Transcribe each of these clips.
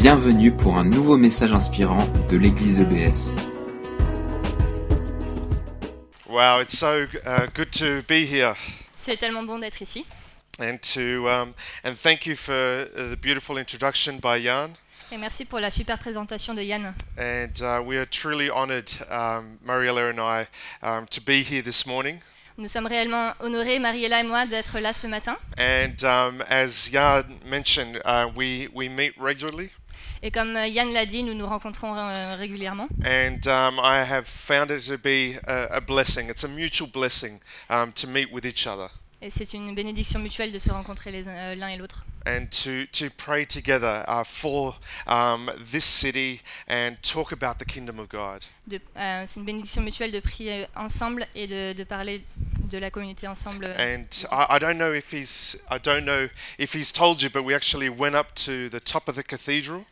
Bienvenue pour un nouveau message inspirant de l'église EBS. Wow, it's so uh, good to be here, C'est tellement bon d'être ici. and to um, and thank you for uh, the beautiful introduction by Jan. Et merci pour la super présentation de Yann. And uh, we are truly honoured, um, Mariella and I, um, to be here this morning. Nous sommes réellement honorés, Mariella et moi, d'être là ce matin. And um, as Jan mentioned, uh, we we meet regularly, Et comme euh, Yann l'a dit, nous nous rencontrons euh, régulièrement. and um, I have found it to be a, a blessing. It's a mutual blessing um, to meet with each other Et c'est une bénédiction mutuelle de se rencontrer euh, l'un et l'autre. and to to pray together uh, for um, this city and talk about the kingdom of God. De- euh, c'est une bénédiction mutuelle de prier ensemble et de, de parler de la communauté ensemble. And I, I don't know if he's I don't know if he's told you, but we actually went up to the top of the cathedral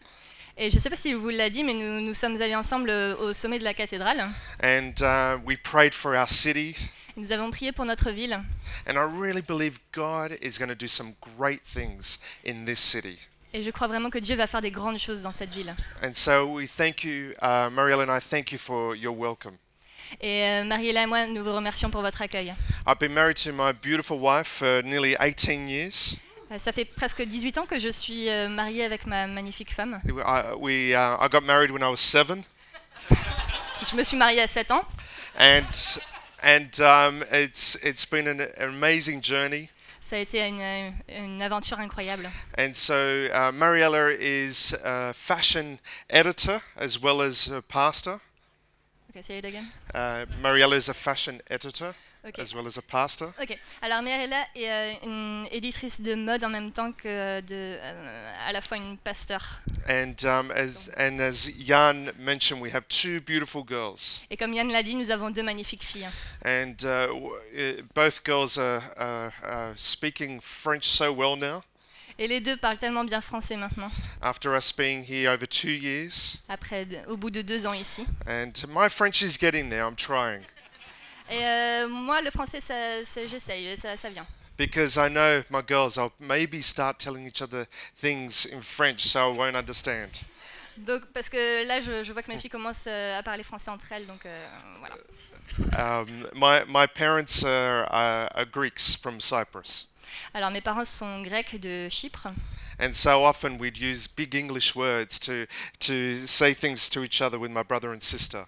Et je ne sais pas s'il vous l'a dit, mais nous, nous sommes allés ensemble euh, au sommet de la cathédrale. and uh, we prayed for our city. Nous avons prié pour notre ville. And I really believe God is going to do some great things in this city. Et je crois vraiment que Dieu va faire des grandes choses dans cette ville. And so we thank you, uh, Mariella and I thank you for your welcome. Et euh, Mariella et moi, nous vous remercions pour votre accueil. I've been married to my beautiful wife for nearly 18 years. Euh, Ça fait presque 18 ans que je suis euh, mariée avec ma magnifique femme. I, we, uh, I got married when I was seven, Je me suis mariée à 7 ans and and um, it's it's been an amazing journey. ça a été une, euh, une aventure incroyable. And so uh, Mariella is a fashion editor as well as a pastor. Ok, say it again. Uh, Mariella is a fashion editor As well as a pastor. Ok. Alors Mariella est euh, une éditrice de mode en même temps que de, euh, à la fois une pasteur. And um, as and as Jan mentioned, we have two beautiful girls, Et comme Yann l'a dit, nous avons deux magnifiques filles. and uh, uh, both girls are, are, are speaking French so well now. Et les deux parlent tellement bien français maintenant, After us being here over two years, après, au bout de deux ans ici. and my French is getting there. I'm trying Et euh, moi, le français, ça, ça- j'essaye, ça, ça vient. because I know my girls. I'll maybe start telling each other things in French, so I won't understand. Donc, parce que là, je, je vois que mes filles commencent euh, à parler français entre elles, donc euh, voilà. Um, my my parents are, are, are Greeks from Cyprus, Alors, mes parents sont grecs de Chypre, and so often we'd use big English words to to say things to each other with my brother and sister.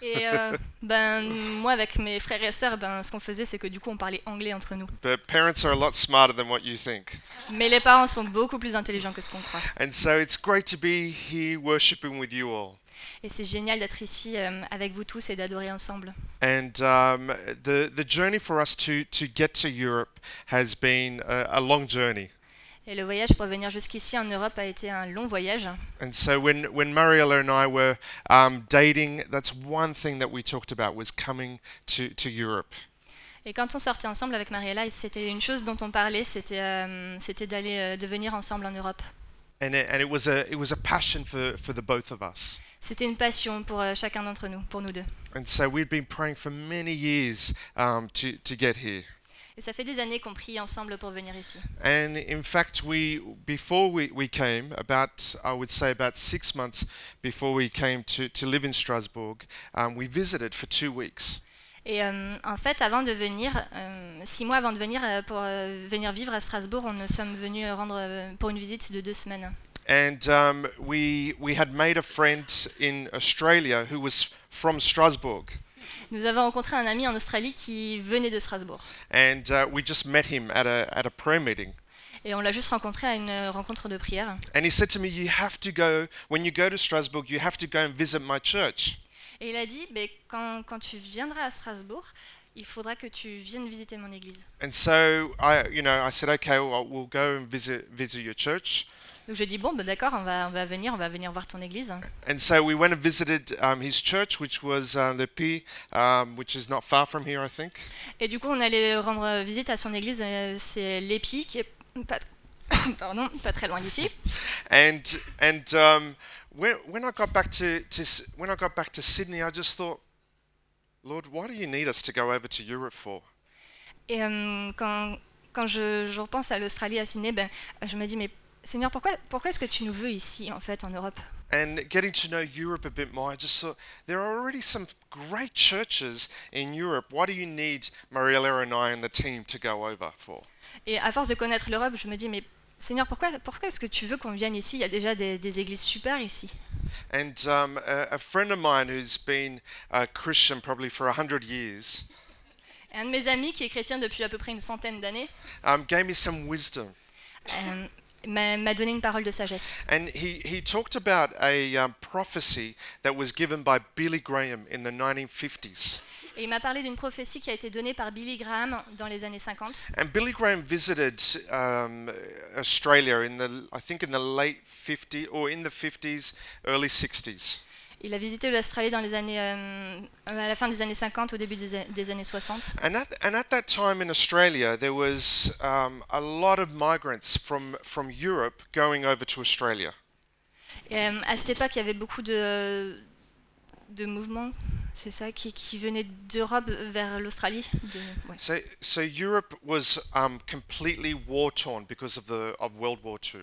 Et euh, ben moi, avec mes frères et sœurs, ben ce qu'on faisait, c'est que du coup, on parlait anglais entre nous. But parents are a lot smarter than what you think, Mais les parents sont beaucoup plus intelligents que ce qu'on croit. and so it's great to be here worshiping with you all. Et c'est génial d'être ici euh, avec vous tous et d'adorer ensemble. And um, the the journey for us to to get to Europe has been a, a long journey. Et le voyage pour venir jusqu'ici en Europe a été un long voyage. And so when when Mariella and I were um, dating, that's one thing that we talked about was coming to to Europe. Et quand on sortait ensemble avec Mariella, c'était une chose dont on parlait, c'était euh, c'était d'aller euh, de venir ensemble en Europe. And it, and it was a it was a passion for, for the both of us. C'était une passion pour euh, chacun d'entre nous, pour nous deux. And so we'd been praying for many years um, to to get here. Et ça fait des années qu'on prie ensemble pour venir ici. And in fact, we before we, we came, about I would say about six months before we came to, to live in Strasbourg, um, we visited for two weeks. Et euh, en fait, avant de venir, euh, six mois avant de venir euh, pour venir vivre à Strasbourg, on nous sommes venus rendre pour une visite de deux semaines. And um, we we had made a friend in Australia who was from Strasbourg, Nous avons rencontré un ami en Australie qui venait de Strasbourg. and uh, we just met him at a at a prayer meeting. Et on l'a juste rencontré à une euh, rencontre de prière. And he said to me, "You have to go when you go to Strasbourg. You have to go and visit my church." Et il a dit, quand, quand tu viendras à Strasbourg, il faudra que tu viennes visiter mon église. And so I, you know, I said, "Okay, well, we'll go and visit visit your church." Donc j'ai dit, bon, ben, d'accord, on va, on va venir, on va venir voir ton église. And so we went and visited um, his church, which was uh, um, which is not far from here, I think. Et du coup, on allait rendre visite à son église, euh, c'est l'Épi, qui est pas, pardon, pas très loin d'ici. And and um, when when I got back to, to S- when I got back to Sydney, I just thought, Lord, why do you need us to go over to Europe for? Et euh, quand, quand je, je repense à l'Australie, à Sydney, ben, je me dis, mais Seigneur, pourquoi, pourquoi est-ce que tu nous veux ici, en fait, en Europe? And getting to know Europe a bit more, I just thought there are already some great churches in Europe. Why do you need Mariella and I and the team to go over for? Et à force de connaître l'Europe, je me dis, mais Seigneur, pourquoi, pourquoi est-ce que tu veux qu'on vienne ici? Il y a déjà des, des églises super ici. And um, a, a friend of mine who's been a Christian probably for a hundred years Et un de mes amis, qui est chrétien depuis à peu près une centaine d'années, um, gave me some wisdom. euh, m'a m'a donné une parole de sagesse. And he, he talked about a um, prophecy that was given by Billy Graham in the 1950s. Et il m'a parlé d'une prophétie qui a été donnée par Billy Graham dans les années 50. And Billy Graham visited um, Australia in the, I think, in the late 50s or in the 50s, early 60s. Il a visité l'Australie dans les années, euh, à la fin des années 50, au début des, des années 60. And at, and at that time in Australia, there was um, a lot of migrants from, from Europe going over to Australia. Et, euh, à cette époque, il y avait beaucoup de, de mouvements, c'est ça, qui, qui venaient d'Europe vers l'Australie. de- ouais. So, so Europe was um, completely war torn because of the of World War II.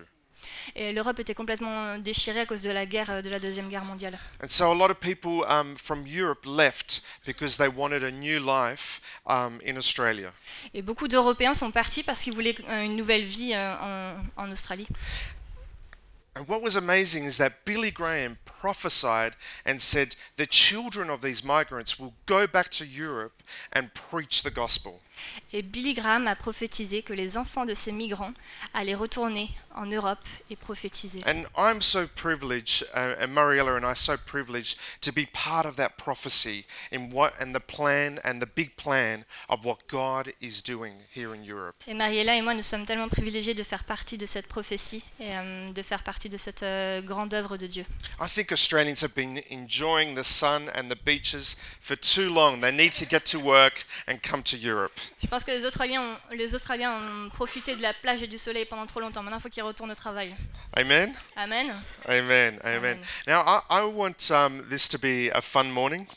Et l'Europe était complètement déchirée à cause de la guerre, euh, de la Deuxième Guerre mondiale. And so a lot of people um, from Europe left because they wanted a new life um, in Australia. Et beaucoup d'Européens sont partis parce qu'ils voulaient euh, une nouvelle vie euh, en, en Australie. And what was amazing is that Billy Graham prophesied and said the children of these migrants will go back to Europe and preach the gospel. Et Billy Graham a prophétisé que les enfants de ces migrants allaient retourner en Europe et prophétiser. And I'm so privileged, uh, and Mariella and I so privileged to be part of that prophecy in what and the plan and the big plan of what God is doing here in Europe. Et Mariella et moi, nous sommes tellement privilégiés de faire partie de cette prophétie et euh, de faire partie de cette euh, grande œuvre de Dieu. I think Australians have been enjoying the sun and the beaches for too long. They need to get to work and come to Europe. Je pense que les Australiens, ont, les Australiens ont profité de la plage et du soleil pendant trop longtemps. Maintenant, il faut qu'ils retournent au travail. Amen? Amen. Amen. Amen. Amen. Now, I, I want um, this to be a fun morning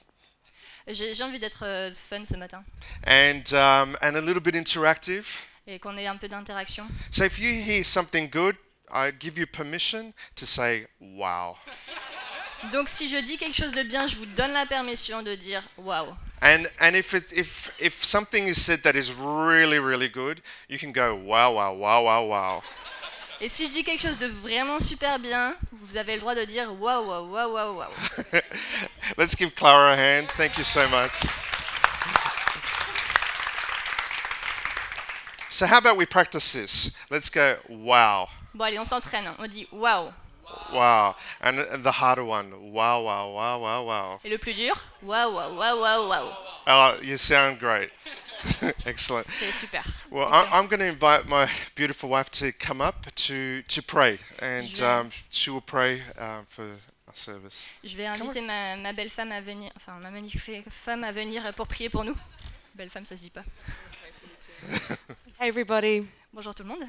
J'ai j'ai envie d'être euh, fun ce matin and um, and a little bit interactive. et qu'on ait un peu d'interaction. So, if you hear something good, I give you permission to say "Wow." Donc, si je dis quelque chose de bien, je vous donne la permission de dire waouh. And and if it if if something is said that is really really good, you can go "Wow, wow, wow, wow, wow." Et si je dis quelque chose de vraiment super bien, vous avez le droit de dire waouh, waouh, waouh, waouh, waouh. Let's give Clara a hand. Thank you so much. So, how about we practice this? Let's go, wow, Bon, allez, on s'entraîne. On dit waouh. wow. And, the harder one, wow, wow, wow, wow, wow. Et le plus dur? Waouh, waouh, waouh, waouh, waouh. Oh, you sound great. Excellent. C'est super. Well, I, I'm going to invite my beautiful wife to come up to, to pray, and Je- um, she will pray uh, for our service. Je vais inviter ma, ma belle femme à venir, enfin ma magnifique femme à venir pour prier pour nous. Belle femme, ça se dit pas. Hey, everybody. Bonjour tout le monde.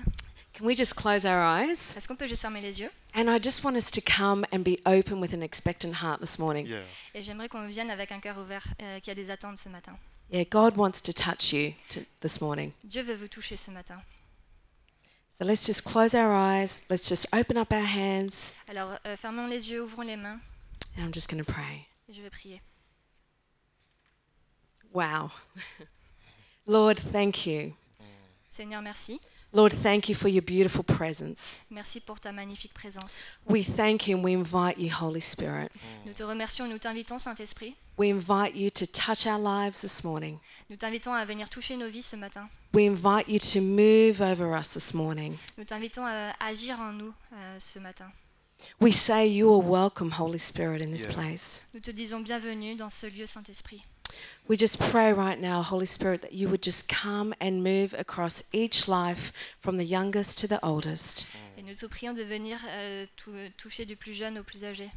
Can we just close our eyes? Est-ce qu'on peut juste fermer les yeux? And I just want us to come and be open with an expectant heart this morning. Yeah. Et j'aimerais qu'on vienne avec un cœur ouvert euh, qui a des attentes ce matin. Yeah, God wants to touch you to, this morning. Dieu veut vous toucher ce matin. So let's just close our eyes. Let's just open up our hands. Alors euh, fermons les yeux, ouvrons les mains And I'm just going to pray. et je vais prier. Wow. Lord, thank you. Seigneur, merci. Lord, thank you for your beautiful presence. Merci pour ta magnifique présence. We thank you and we invite you, Holy Spirit. Nous te remercions, nous t'invitons, Saint-Esprit. We invite you to touch our lives this morning. Nous t'invitons à venir toucher nos vies ce matin. We invite you to move over us this morning. Nous t'invitons à agir en nous euh, ce matin. We say you are welcome, Holy Spirit, in this Yeah. place. Nous te disons bienvenue dans ce lieu, Saint-Esprit. We just pray right now, Holy Spirit, that you would just come and move across each life from the youngest to the oldest. Et nous te prions de venir euh, tou- toucher du plus jeune au plus âgé.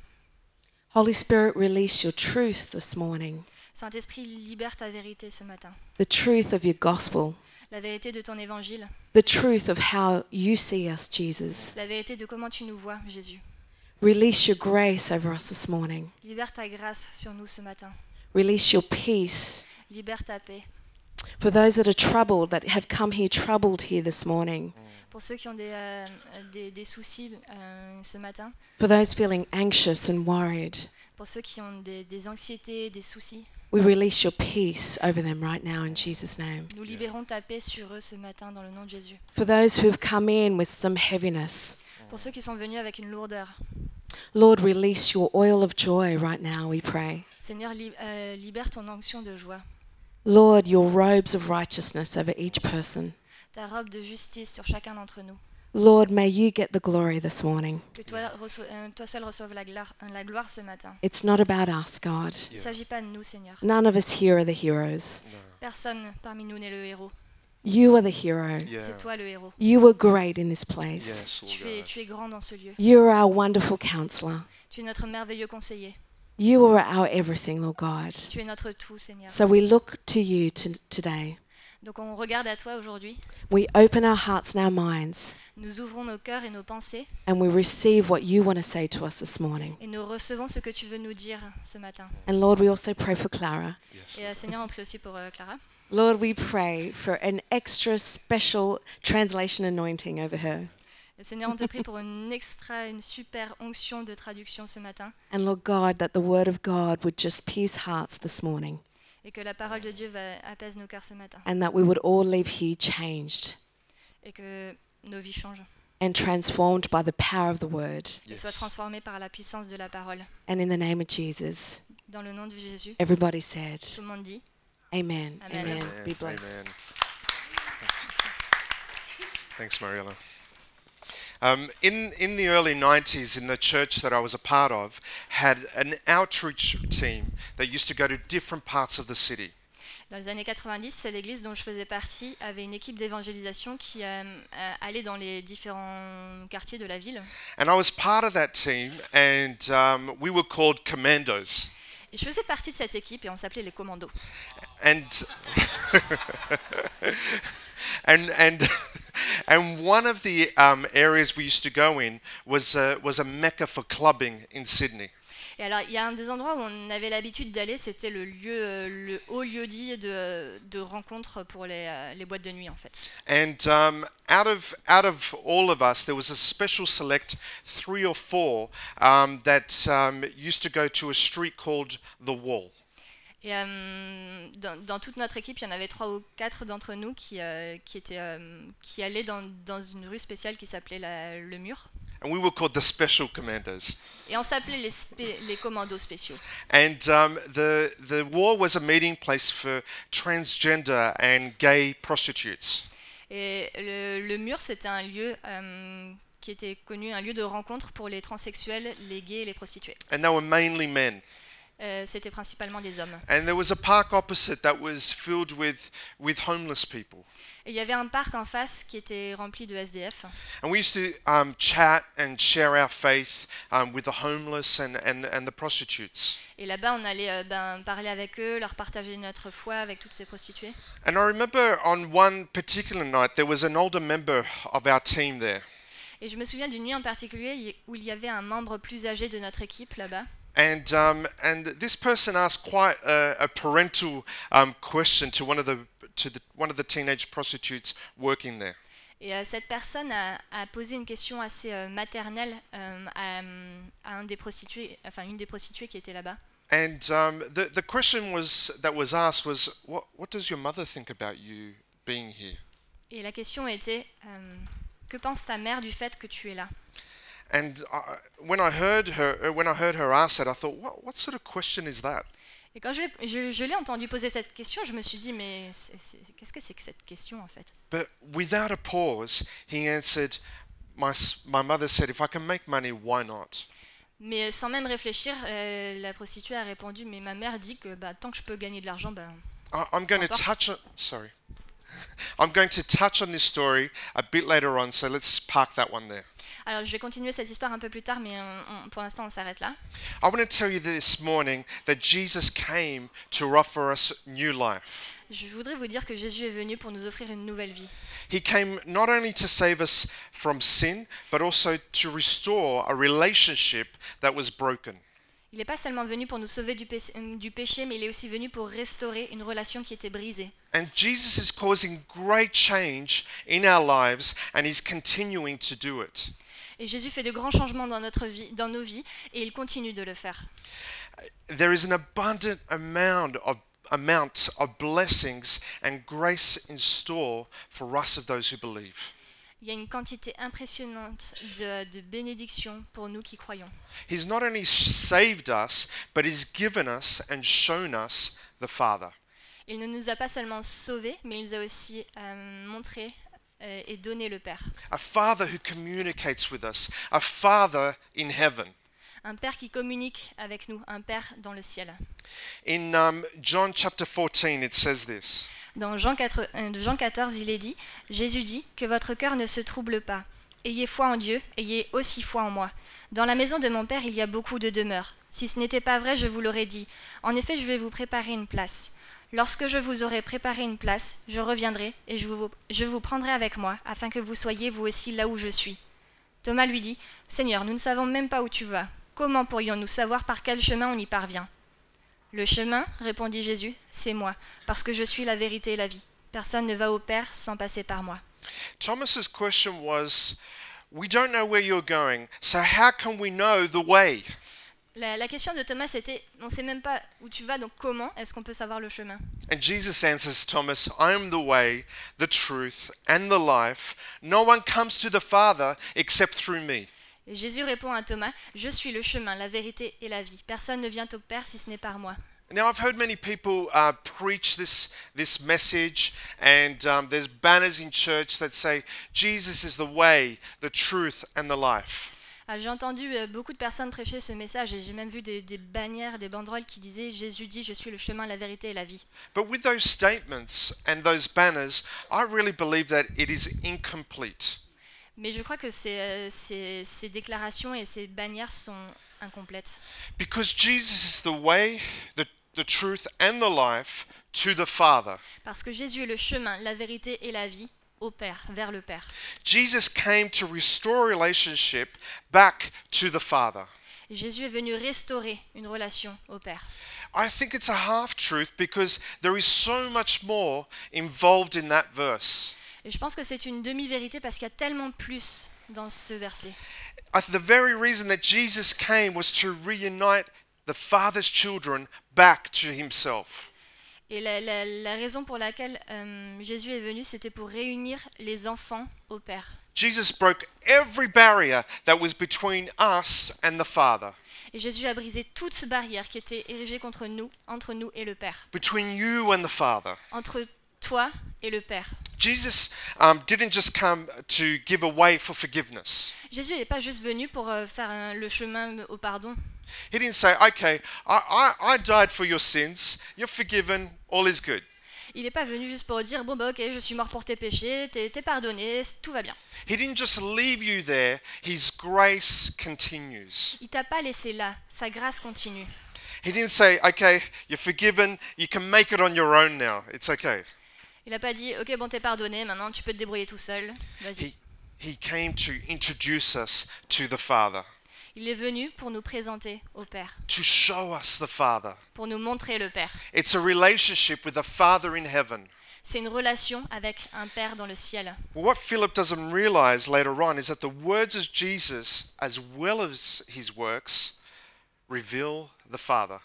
Holy Spirit, release your truth this morning, Saint-Esprit, libère ta vérité ce matin. the truth of your gospel, La vérité de ton évangile. the truth of how you see us, Jesus. La vérité de comment tu nous vois, Jésus. Release your grace over us this morning. Libère ta grâce sur nous ce matin. Release your peace. Libère ta paix. For those that are troubled, that have come here troubled here this morning. Pour ceux qui ont des, euh, des, des soucis euh, ce matin, For those feeling anxious and worried, pour ceux qui ont des, des anxiétés, des soucis, we release your peace over them right now in Jesus' name. nous libérons ta paix sur eux ce matin dans le nom de Jésus. For those who have come in with some heaviness, Pour ceux qui sont venus avec une lourdeur, Lord, release your oil of joy right now, we pray. Seigneur, li- euh, libère ton onction de joie, Lord, your robes of righteousness over each person. Ta robe de justice sur chacun d'entre nous. Lord, may you get the glory this morning. Que toi, reço- euh, toi seul reçoive la, gla- euh, la gloire ce matin. It's not about us, God. Il ne s'agit pas de nous, Seigneur. None of us here are the heroes. Personne parmi nous n'est le héros. You are the hero. Yeah. C'est toi le héros. You were great in this place. Yes, Tu es, God. tu es grand dans ce lieu. You are our wonderful counselor. Tu es notre merveilleux conseiller. You are our everything, Lord God. Tu es notre tout, Seigneur. So we look to you to, today. Donc on regarde à toi aujourd'hui. We open our hearts and our minds Nous ouvrons nos cœurs et nos pensées and we receive what you want to say to us this morning. et nous recevons ce que tu veux nous dire ce matin. And Lord, we also pray for Clara. Yes. Et euh, Seigneur, on prie aussi pour euh, Clara. Lord, we pray for an extra special translation anointing over her. Et Seigneur, on te prie pour une extra, une super onction de traduction ce matin And Lord God, that the word of God would just pierce hearts this morning et que la parole de Dieu va, apaise nos cœurs ce matin and that we would all leave here changed et que nos vies changent and transformed by the power of the word. et soient Yes. transformées par la puissance de la parole. And in the name of Jesus, Dans le nom de Jésus, everybody said, tout le monde dit Amen. Amen. Amen. Amen. Be blessed. Amen. Thanks. Thanks, Mariella. Um, in in the early 90s, in the church that I was a part of, had an outreach team that used to go to different parts of the city. Dans les années 90, l'église dont je faisais partie avait une équipe d'évangélisation qui euh, euh, allait dans les différents quartiers de la ville. And I was part of that team, and um, we were called commandos. Et je faisais partie de cette équipe et on s'appelait les commandos. and and and and one of the um, areas we used to go in was a, was a mecca for clubbing in Sydney. Et alors, il y a un des endroits où on avait l'habitude d'aller, c'était le lieu, le haut lieu dit de, de rencontre pour les, euh, les boîtes de nuit, en fait. And um, out of out of all of us, there was a special select three or four um, that um, used to go to a street called the Wall. Et euh, dans, dans toute notre équipe, il y en avait trois ou quatre d'entre nous qui, euh, qui, étaient, euh, qui allaient dans, dans une rue spéciale qui s'appelait la- le Mur. And we were called the Special Commandos. Et on s'appelait les, les commandos spéciaux. And um, the the Wall was a meeting place for transgender and gay prostitutes. Et le, le Mur, c'était un lieu qui était connu, un lieu de rencontre pour les transsexuels, les gays et les prostituées. And they were mainly men. Euh, c'était principalement des hommes. And there was a park opposite that was filled with, with homeless people. Et il y avait un parc en face qui était rempli de SDF. And we used to um, chat and share our faith um, with the homeless and, and, and the prostitutes. Et là-bas, on allait euh, ben, parler avec eux, leur partager notre foi avec toutes ces prostituées. And I remember on one particular night, there was an older member of our team there. Et je me souviens d'une nuit en particulier où il y avait un membre plus âgé de notre équipe là-bas. And, um, and this person asked quite a, a parental um, question to one of the to the, one of the teenage prostitutes working there. Et euh, cette personne a, a posé une question assez euh, maternelle euh, à, à un des prostituées, enfin une des prostituées qui était là-bas. And um, the, the question was that was asked was, what, what does your mother think about you being here? Et la question était que pense ta mère du fait que tu es là? And I, when I heard her, uh, when I heard her ask that, I thought, what, what sort of question is that? Et quand je, l'ai- je, je l'ai entendu poser cette question, je me suis dit mais qu'est-ce que c'est que cette question en fait? But without a pause, he answered, my, my mother said, if I can make money, why not? Mais sans même réfléchir, euh, la prostituée a répondu mais ma mère dit que bah, tant que je peux gagner de l'argent, ben I, I'm going to touch on, sorry. I'm going to touch on this story a bit later on, so let's park that one there. Alors je vais continuer cette histoire un peu plus tard, mais on- on- pour l'instant on s'arrête là. I want to tell you this morning that Jesus came to offer us new life. Je voudrais vous dire que Jésus est venu pour nous offrir une nouvelle vie. He came not only to save us from sin, but also to restore a relationship that was broken. Il n'est pas seulement venu pour nous sauver du, péché- euh, du péché, mais il est aussi venu pour restaurer une relation qui était brisée. And Jesus is causing great change in our lives, and He's continuing to do it. Et Jésus fait de grands changements dans, notre vie, dans nos vies, et il continue de le faire. There is an abundant amount of amount of blessings and grace in store for us of those who believe. Il y a une quantité impressionnante de, de bénédictions pour nous qui croyons. He's not only saved us, but He's given us and shown us the Father. Il ne nous a pas seulement sauvés, mais il nous a aussi euh, montré et donné le Père. A Father who communicates with us, a Father in heaven. Un Père qui communique avec nous, un Père dans le ciel. In um, John chapter 14, it says this Dans Jean 4 euh, Jean 14, il est dit, Jésus dit, que votre cœur ne se trouble pas. Ayez foi en Dieu, ayez aussi foi en moi. Dans la maison de mon Père, il y a beaucoup de demeures. Si ce n'était pas vrai, je vous l'aurais dit. En effet, je vais vous préparer une place. Lorsque je vous aurai préparé une place, je reviendrai et je vous, prendrai avec moi, afin que vous soyez vous aussi là où je suis. Thomas lui dit, Seigneur, nous ne savons même pas où tu vas. Comment pourrions-nous savoir par quel chemin on y parvient? Le chemin, répondit Jésus, c'est moi, parce que je suis la vérité et la vie. Personne ne va au Père sans passer par moi. Thomas's question was, We don't know where you're going, so how can we know the way? La, la question de Thomas était, on ne sait même pas où tu vas, donc comment est-ce qu'on peut savoir le chemin? And Jesus answers Thomas, I am the way, the truth, and the life. No one comes to the Father except through me. Et Jésus répond à Thomas, Je suis le chemin, la vérité et la vie. Personne ne vient au Père si ce n'est par moi. Now, I've heard many people uh, preach this, this message, and um, there's banners in church that say, Jesus is the way, the truth, and the life. Ah, J'ai entendu euh, beaucoup de personnes prêcher ce message et j'ai même vu des, des bannières, des banderoles qui disaient Jésus dit, je suis le chemin, la vérité et la vie. But with those statements and those banners, I really believe that it is incomplete. Mais je crois que ces, euh, ces- ces déclarations et ces bannières sont incomplètes. Because Jesus is the way, the, the truth, and the life to the Father. Parce que Jésus est le chemin, la vérité et la vie au Père, vers le Père. Jesus came to restore relationship back to the Father. Jésus est venu restaurer une relation au Père. I think it's a half truth because there is so much more involved in that verse. Et je pense que c'est une demi-vérité parce qu'il y a tellement plus dans ce verset. The very reason that Jesus came was to reunite the Father's children back to Himself. Et la, la- la raison pour laquelle euh, Jésus est venu, c'était pour réunir les enfants au Père. Jesus broke every barrier that was between us and the Father, Et Jésus a brisé toute barrière qui était érigée contre nous, entre nous et le Père, between you and the Father. entre toi et le Père. Jesus um, didn't just come to give a way for forgiveness. Jésus n'est pas juste venu pour euh, faire un- le chemin au pardon. He didn't say, okay, I, I, I died for your sins, you're forgiven, all is good. Il n'est pas venu juste pour dire bon bah ok, je suis mort pour tes péchés, t'es t'es pardonné, tout va bien. He didn't just leave you there, His grace continues. Il t'a pas laissé là, sa grâce continue. He didn't say, okay, you're forgiven, you can make it on your own now, it's okay. Il n'a pas dit ok bon t'es pardonné, maintenant tu peux te débrouiller tout seul, vas-y. He, he came to introduce us to the Father, Il est venu pour nous présenter au Père, to show us the Father. pour nous montrer le Père. It's a relationship with the Father in heaven. C'est une relation avec un Père dans le ciel. What Philip doesn't realize later on is that the words of Jesus, as well as his works, reveal the Father.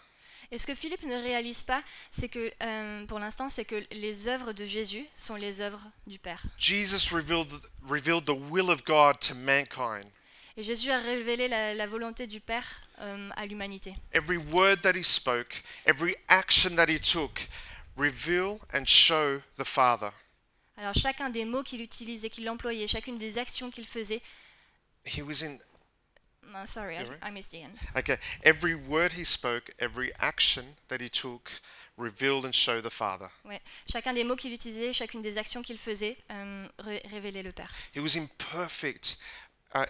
Et ce que Philippe ne réalise pas, c'est que euh, pour l'instant, c'est que les œuvres de Jésus sont les œuvres du Père. Jesus revealed, revealed the will of God to mankind. Et Jésus a révélé la, la volonté du Père euh, à l'humanité. Every word that he spoke, every action that he took, reveal and show the Father. Alors chacun des mots qu'il utilisait, qu'il employait, chacune des actions qu'il faisait, He was in, Oh, sorry, I. I missed the end. okay, every word he spoke, every action that he took, revealed and showed the Father. Ouais. Chacun des mots qu'il utilisait, chacune des actions qu'il faisait, euh, ré- révélait le Père. He was in perfect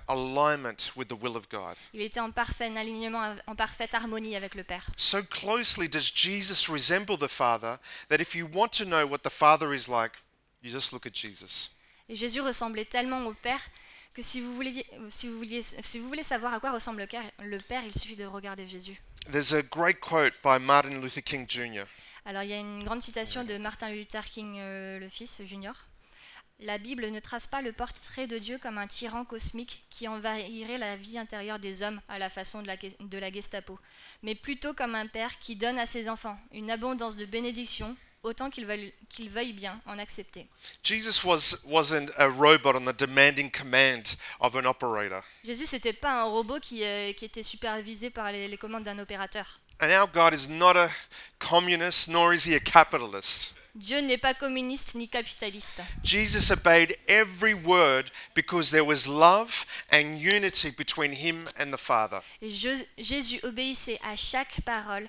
alignment with the will of God. Il était en parfait alignement, en parfaite harmonie avec le Père. So closely does Jesus resemble the Father that if you want to know what the Father is like, you just look at Jesus. Et Jésus ressemblait tellement au Père que si vous, voulez, si, vous vouliez, si vous voulez savoir à quoi ressemble le, Père, il suffit de regarder Jésus. There's a great quote by Martin Luther King Jr. Alors il y a une grande citation de Martin Luther King euh, le fils junior. La Bible ne trace pas le portrait de Dieu comme un tyran cosmique qui envahirait la vie intérieure des hommes à la façon de la, de la Gestapo, mais plutôt comme un père qui donne à ses enfants une abondance de bénédictions autant qu'ils veuillent bien en accepter. Jesus was, wasn't a robot on the demanding command of an operator. Jésus, c'était pas un robot qui, euh, qui était supervisé par les, les commandes d'un opérateur. And our God is not a communist, nor is he a capitalist. Dieu n'est pas communiste ni capitaliste. Jesus obeyed every word because there was love and unity between him and the Father. Et Je- Jésus obéissait à chaque parole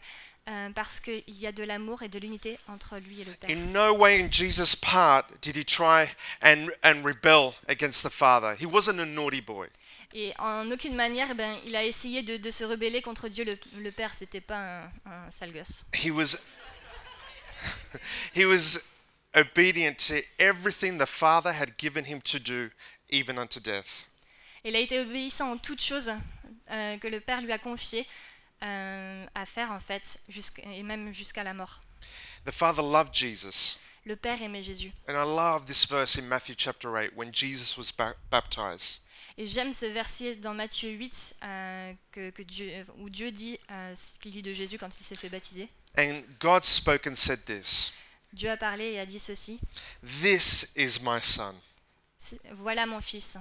euh, parce qu'il y a de l'amour et de l'unité entre lui et le Père. In no way in Jesus' part did he try and, and rebel against the Father. He wasn't a naughty boy. Et en aucune manière, eh ben, il a essayé de, de se rebeller contre Dieu le, le Père. C'était pas un, un sale gosse. He was he was obedient to everything the Father had given him to do, even unto death. Il a été obéissant en toutes choses euh, que le Père lui a confiées euh, à faire en fait, et même jusqu'à la mort. The Father loved Jesus. Le Père aimait Jésus. And I love this verse in Matthew chapter 8 when Jesus was ba- baptized. Et j'aime ce verset dans Matthieu 8 euh, que, que Dieu, où Dieu dit ce qu'il dit de Jésus quand il s'est fait baptiser. And God spoke and said this Dieu a parlé et a dit ceci This is my son. Voilà mon fils,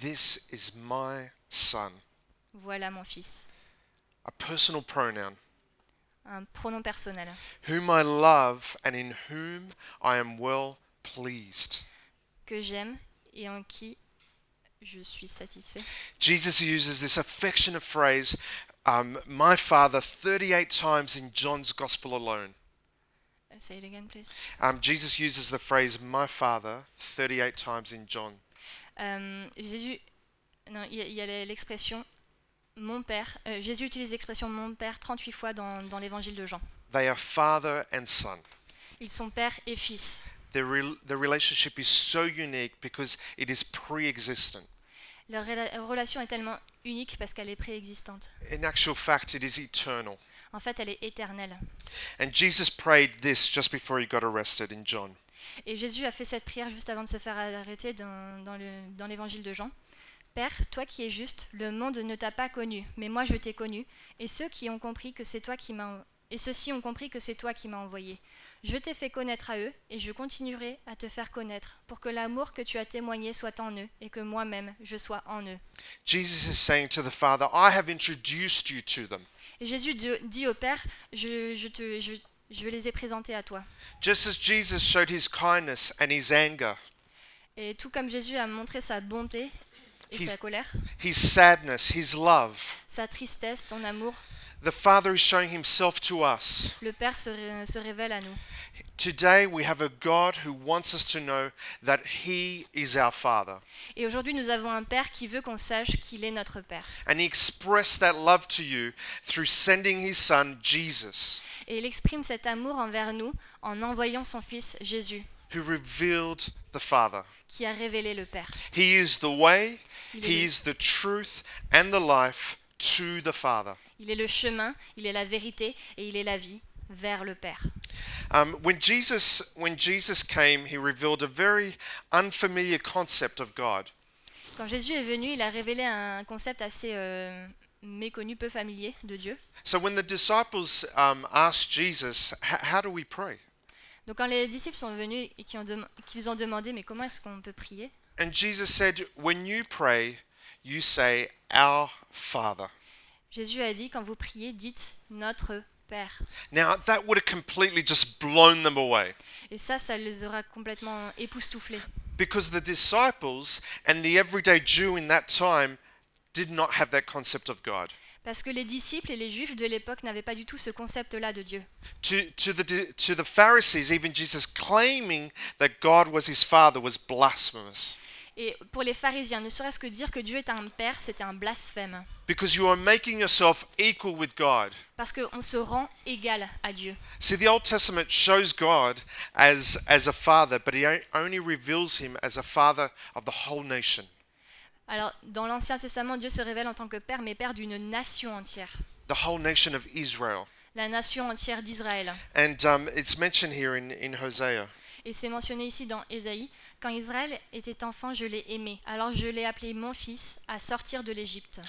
This is my son. voilà mon fils. A personal pronoun. Un pronom personnel. Whom I love and in whom I am well pleased. que j'aime et en qui je suis satisfait. Jesus uses this affectionate phrase, um, my father, 38 times in John's gospel alone. Uh, Say it again, please. Um, Jesus uses the phrase my father 38 times in John. Euh, Jésus, non, il y a- il l'expression mon père. euh, Jésus utilise l'expression mon père 38 fois dans, dans l'évangile de Jean. They are father and son. Ils sont père et fils. Their, rel the relationship is so unique because it is pre existent. Leur rela- relation est tellement unique parce qu'elle est préexistante. In actual fact, it is eternal. En fait, elle est éternelle. And Jesus prayed this just before he got arrested in John. Et Jésus a fait cette prière juste avant de se faire arrêter dans, dans l'évangile de Jean. Père, toi qui es juste, le monde ne t'a pas connu, mais moi je t'ai connu, et ceux qui ont compris que c'est toi qui m'as et ceux-ci ont compris que c'est toi qui m'as envoyé. Je t'ai fait connaître à eux, et je continuerai à te faire connaître, pour que l'amour que tu as témoigné soit en eux, et que moi-même je sois en eux. Jesus is saying to the Father, I have introduced you to them. Et Jésus dit au Père, je, je te, je, je les ai présentés à toi. Just as Jesus showed his kindness and his anger, Et tout comme Jésus a montré sa bonté et sa colère, his sadness, his love, sa tristesse, son amour, the Father is showing himself to us. le Père se, ré- se révèle à nous. Today we have a God who wants us to know that he is our Father. Et aujourd'hui, nous avons un Père qui veut qu'on sache qu'il est notre Père. And he expressed that love to you through sending his son Jesus, Et il exprime cet amour envers nous en envoyant son Fils Jésus, who revealed the Father. qui a révélé le Père. He is the way, Il he is the truth and the life to the Father. Il est le chemin, il est la vérité et il est la vie vers le Père. Um, when Jesus when Jesus came, he revealed a very unfamiliar concept of God. Quand Jésus est venu, il a révélé un concept assez euh, méconnu, peu familier de Dieu. So when the disciples um, asked Jesus, "H- "How do we pray?" Donc quand les disciples sont venus et qu'ils ont, dem- qu'ils ont demandé mais comment est-ce qu'on peut prier? And Jesus said, "When you pray, you say, Our Father." Jésus a dit quand vous priez, dites notre Père. Now that would have completely just blown them away. Et ça, ça les aura complètement époustouflés. Because the disciples and the everyday Jew in that time did not have that concept of God. Parce que les disciples et les juifs de l'époque n'avaient pas du tout ce concept-là de Dieu. To, to, the, to the Pharisees, even Jesus claiming that God was his father was blasphemous. Et pour les pharisiens, ne serait-ce que dire que Dieu est un Père, c'était un blasphème. Because you are making yourself equal with God. Parce qu'on se rend égal à Dieu. See, the Old Testament shows God as, as a father, but he only reveals him as a father of the whole nation. Alors, dans l'Ancien Testament, Dieu se révèle en tant que Père, mais Père d'une nation entière, the whole nation of Israel. la nation entière d'Israël. And um, it's mentioned here in, in Hosea. Et c'est mentionné ici dans Ésaïe, Quand Israël était enfant, je l'ai aimé, alors je l'ai appelé mon fils à sortir de l'Égypte.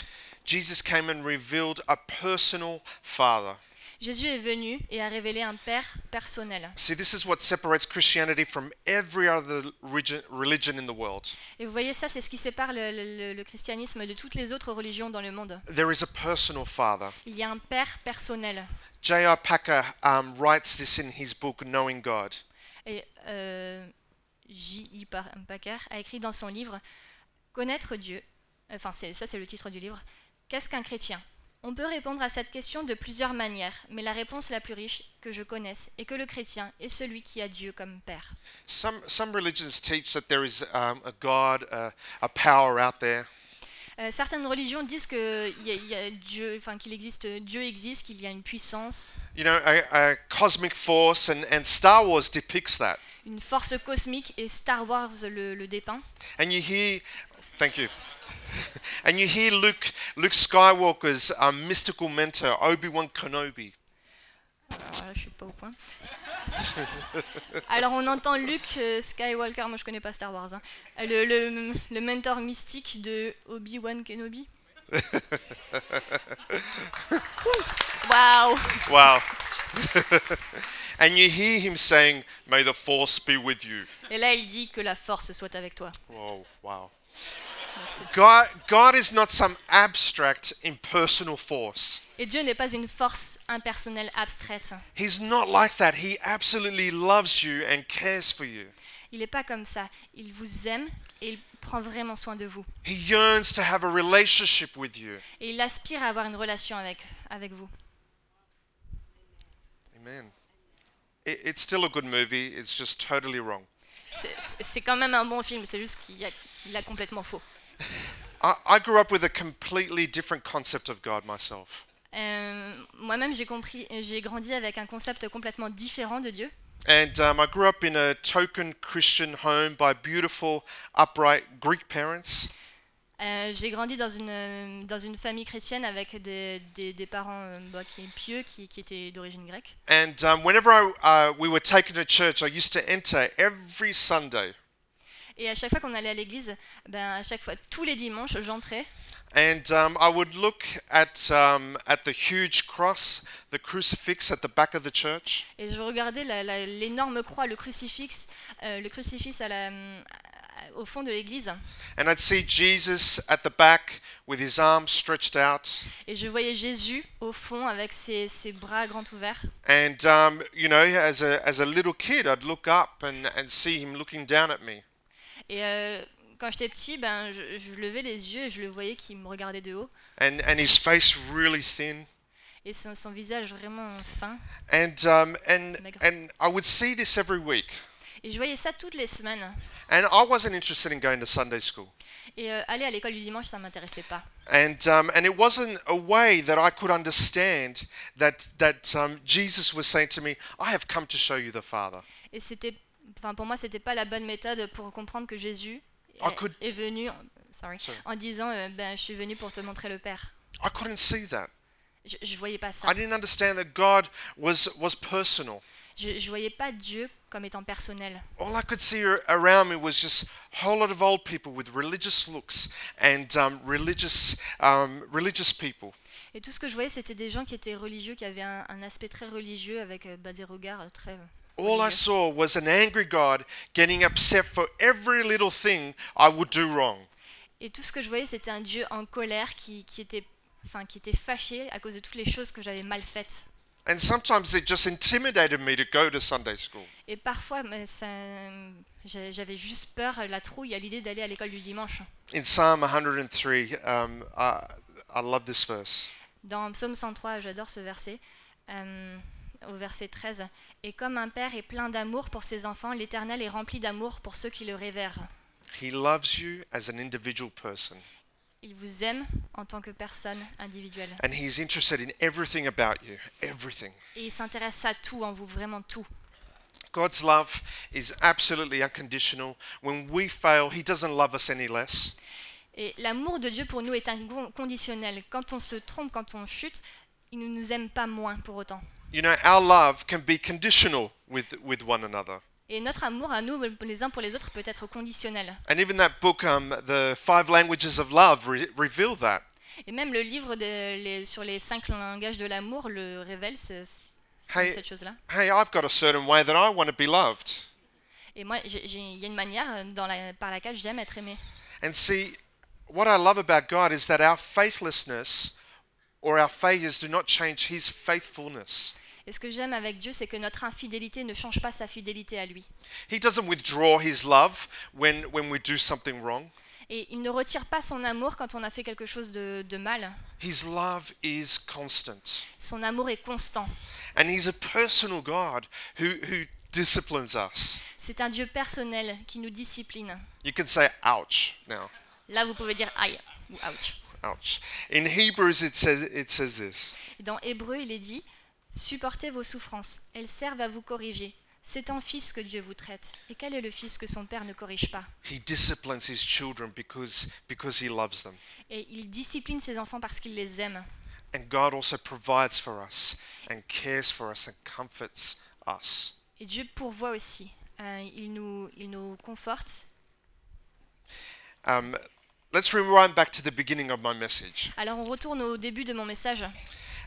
Jesus came and revealed a personal father. Jésus est venu et a révélé un Père personnel. See, this is what separates Christianity from every other regi- religion in the world. Et vous voyez ça, c'est ce qui sépare le, le- le christianisme de toutes les autres religions dans le monde. There is a personal father. Il y a un Père personnel. J.R. Packer um, writes this in his book, Knowing God. Et euh, J.I. Packer a écrit dans son livre Connaître Dieu, enfin ça c'est le titre du livre, Qu'est-ce qu'un chrétien? On peut répondre à cette question de plusieurs manières, mais la réponse la plus riche que je connaisse est que le chrétien est celui qui a Dieu comme Père. Some, religions teach that there is um, a God, a, a power out there. Euh, certaines religions disent que y a- y a Dieu, enfin qu'il existe, Dieu existe, qu'il y a une puissance, You know, a, a cosmic force, and, and Star Wars depicts that. une force cosmique, et Star Wars le, le dépeint. And you hear, thank you. and you hear Luke, Luke Skywalker's um, mystical mentor, Obi Wan Kenobi. Alors là, je suis pas au point. Alors on entend Luke euh, Skywalker, moi je connais pas Star Wars, hein. Euh, le, le- le mentor mystique de Obi-Wan Kenobi. Waouh Wow. and you hear him saying, May the force be with you. Et là il dit que la force soit avec toi. Wow. God, God is not some abstract, impersonal force. Et Dieu n'est pas une force impersonnelle abstraite. He's not like that. He absolutely loves you and cares for you. Il n'est pas comme ça. Il vous aime et il prend vraiment soin de vous. He yearns to have a relationship with you. Et il aspire à avoir une relation avec, avec vous. Amen. It, it's still a good movie, it's just totally wrong. C'est- C'est quand même un bon film, c'est juste qu'il a, il a complètement faux. I, I grew up with a completely different concept of God myself. Euh, Moi-même, j'ai compris, j'ai grandi avec un concept complètement différent de Dieu. And um, I grew up in a token Christian home by beautiful, upright Greek parents. Euh, j'ai grandi dans une, dans une famille chrétienne avec des, des, des parents euh, bah, qui, pieux qui, qui étaient d'origine grecque. And um, whenever I, uh, we were taken to church, I used to enter every Sunday. Et à chaque fois qu'on allait à l'église, ben, à chaque fois, tous les dimanches, j'entrais And um, I would look at, um, at the huge cross, the crucifix at the back of the church. et je regardais l'énorme croix, le crucifix, euh, le crucifix à la, à- au fond de l'église. And I'd see Jesus at the back with his arms stretched out. Et je voyais Jésus au fond avec ses, ses bras grands ouverts. And, um, you know, as a, as a little kid, I'd look up and, and see him looking down at me. Et euh, quand j'étais petit, ben, je, je levais les yeux et je le voyais qui me regardait de haut. And, and his face really thin. Et son, son visage vraiment fin. And, um, and, Maigre. and I would see this every week. Et je voyais ça toutes les semaines. And I wasn't interested in going to Sunday school. Et euh, aller à l'école du dimanche, ça m'intéressait pas. And, um, and it wasn't a way that I could understand that, that um, Jesus was saying to me, I have come to show you the Father. Et c'était, enfin pour moi, c'était pas la bonne méthode pour comprendre que Jésus I est, could- est venu, sorry, Sorry. en disant, euh, ben, je suis venu pour te montrer le Père. I couldn't see that. Je, je voyais pas ça. I didn't understand that God was, was personal. Je, je voyais pas Dieu comme étant personnel. All I could see ar- around me was just a whole lot of old people with religious looks and um, religious, um, religious people. Et tout ce que je voyais, c'était des gens qui étaient religieux, qui avaient un, un aspect très religieux, avec euh, bah, des regards euh, très. All I saw was an angry God getting upset for every little thing I would do wrong. Et tout ce que je voyais, c'était un Dieu en colère qui, qui était, enfin, qui était fâché à cause de toutes les choses que j'avais mal faites. And sometimes it just intimidated me to go to Sunday school. Et parfois, mais ça, j'a- j'avais juste peur, la trouille à l'idée d'aller à l'école du dimanche. In Psalm 103, um, I, I love this verse. Dans Psaume 103, j'adore ce verset, euh, au verset 13. Et comme un père est plein d'amour pour ses enfants, l'Éternel est rempli d'amour pour ceux qui le révèrent. He loves you as an individual person, Il vous aime en tant que personne individuelle. and He's interested in everything about you, everything. Et il s'intéresse à tout en vous, vraiment tout. God's love is absolutely unconditional. When we fail, He doesn't love us any less. Et l'amour de Dieu pour nous est inconditionnel. Quand on se trompe, quand on chute, il ne nous aime pas moins pour autant. You know, our love can be conditional with, with one another. Et notre amour à nous, les uns pour les autres, peut être conditionnel. And even that book, um, The Five Languages of Love, re- revealed that. Et même le livre de- les- sur les cinq langages de l'amour le révèle ce- ce- Hey. cette chose-là. Hey, I've got a certain way that I want to be loved. Et moi, j'ai- j'ai- il y a une manière dans la- par laquelle j'aime être aimé. And see, what I love about God is that our faithlessness or our failures do not change His faithfulness. Et ce que j'aime avec Dieu, c'est que notre infidélité ne change pas sa fidélité à lui. He doesn't withdraw His love when, when we do something wrong. Et il ne retire pas son amour quand on a fait quelque chose de, de mal. His love is constant. Son amour est constant. And He's a personal God who, who disciplines us. C'est un Dieu personnel qui nous discipline. You can say, ouch, now. Là, vous pouvez dire aïe ou ouch. Ouch. In Hebrews, it says, it says this Dans Hébreu, il est dit Supportez vos souffrances, elles servent à vous corriger. C'est en fils que Dieu vous traite. Et quel est le fils que son père ne corrige pas He disciplines His children because, because He loves them. Et il discipline ses enfants parce qu'il les aime. And God also provides for us and cares for us and comforts us. Et Dieu pourvoit aussi. Euh, il, nous, il nous conforte. Um, let's rewind back to the beginning of my message. Alors on retourne au début de mon message.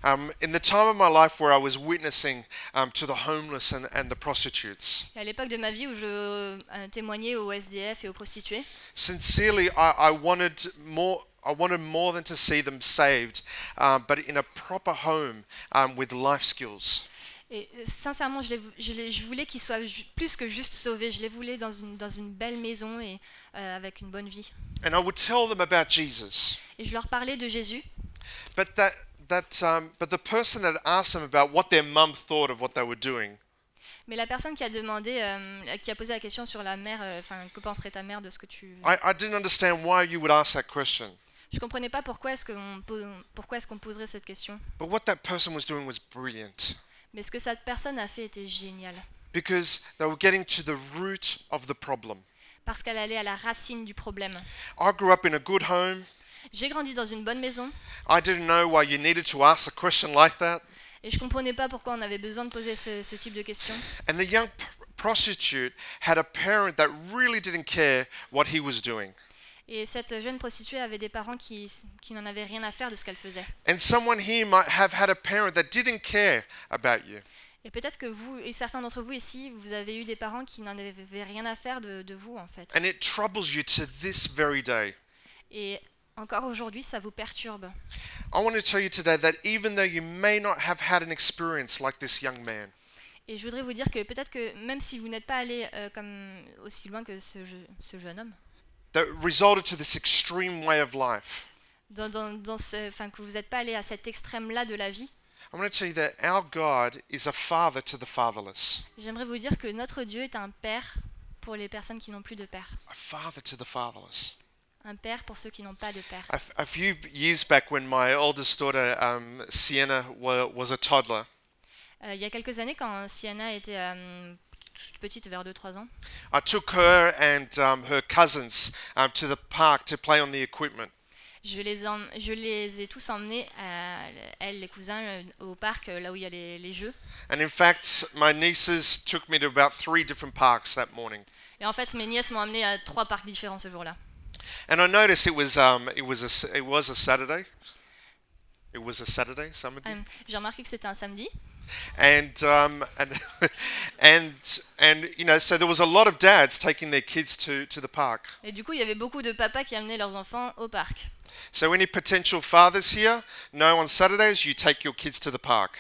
Um, in the time of my life where I was witnessing um, to the homeless and, and the prostitutes, Et à l'époque de ma vie où je euh, témoignais aux SDF et aux prostituées, sincerely, I, I wanted more. I wanted more than to see them saved, um, but in a proper home um, with life skills. Et euh, sincèrement, je, voulais qu'ils soient plus que juste sauvés. Je les voulais dans une, dans une belle maison et euh, avec une bonne vie. And I would tell them about Jesus. Et je leur parlais de Jésus. But that that um, but the person that asked them about what their mum thought of what they were doing, Mais la personne qui a demandé, euh, qui a posé la question sur la mère, euh, que penserait ta mère de ce que tu... I, I didn't understand why you would ask that question. Je comprenais pas pourquoi est-ce qu'on po- pourquoi est-ce qu'on poserait cette question. But what that person was doing was brilliant Mais ce que cette personne a fait était génial. because they were getting to the root of the problem. Parce qu'elle allait à la racine du problème. I grew up in a good home. J'ai grandi dans une bonne maison I didn't know why you needed to ask a question like that. et je comprenais pas pourquoi on avait besoin de poser ce, ce type de questions. And the young prostitute had a parent that really didn't care what he was doing. Et cette jeune prostituée avait des parents qui, qui n'en avaient rien à faire de ce qu'elle faisait. And someone here might have had a parent that didn't care about you. Et peut-être que vous, et certains d'entre vous ici, vous avez eu des parents qui n'en avaient rien à faire de, de vous, en fait. And it troubles you to this very day. Et encore aujourd'hui, ça vous perturbe. I want to tell you today that even though you may not have had an experience like this young man, Et je voudrais vous dire que peut-être que même si vous n'êtes pas allé euh, comme aussi loin que ce jeune homme, that resulted to this extreme way of life, dans, dans, dans ce, enfin, que vous n'êtes pas allé à cet extrême-là de la vie, I want to tell you that our God is a father to the fatherless. j'aimerais vous dire que notre Dieu est un père pour les personnes qui n'ont plus de père. A father to the fatherless. Un père pour ceux qui n'ont pas de père. A, f- a few years back, when my oldest daughter, um, Sienna, wa- was a toddler, Euh, il y a quelques années, quand Sienna était euh, toute petite, vers 2-3 ans, I took her and um, her cousins um, to the park to play on the equipment. je les, em- je les ai tous emmenés, à, elle, les cousins, euh, au parc, euh, là où il y a les, les jeux. And in fact, my nieces took me to about three different parks that morning. Et en fait, mes nièces m'ont amené à trois parcs différents ce jour-là. And I noticed it was um, it was a s- it was a Saturday. It was a Saturday, some of you. Euh, J'ai remarqué que c'était un samedi. And um, and and and you know, so there was a lot of dads taking their kids to to the park. Et du coup, il y avait beaucoup de papas qui amenaient leurs enfants au parc. So any potential fathers here know on Saturdays you take your kids to the park.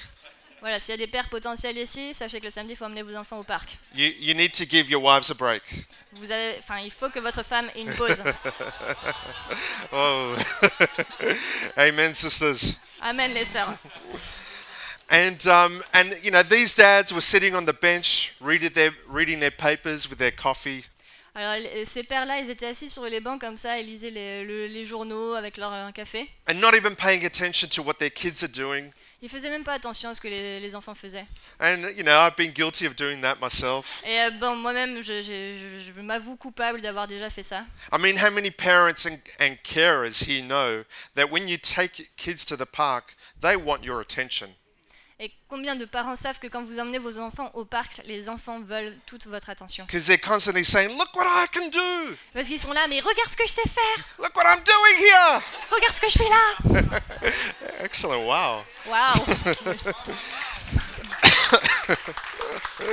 Voilà, s'il y a des pères potentiels ici, sachez que le samedi, il faut amener vos enfants au parc. You you need to give your wives a break. Vous avez, enfin, il faut que votre femme ait une pause. Oh, amen, sisters. Amen, les sœurs. And um, and you know these dads were sitting on the bench reading their reading their papers with their coffee. Alors ces pères-là, ils étaient assis sur les bancs comme ça, ils lisaient les, le- les journaux avec leur euh, café. and not even paying attention to what their kids are doing. Ils faisaient même pas attention à ce que les, les enfants faisaient. And, you know, I've been guilty of doing that myself. Et euh, bon, moi-même, je, je- je- je m'avoue coupable d'avoir déjà fait ça. I mean, how many parents and, and carers here know that when you take kids to the park, they want your attention? Et combien de parents savent que quand vous emmenez vos enfants au parc, les enfants veulent toute votre attention? Because they're constantly saying, Look what I can do! Parce qu'ils sont là, mais regarde ce que je sais faire Look what I'm doing here! Regarde ce que je fais là Excellent, wow. Waouh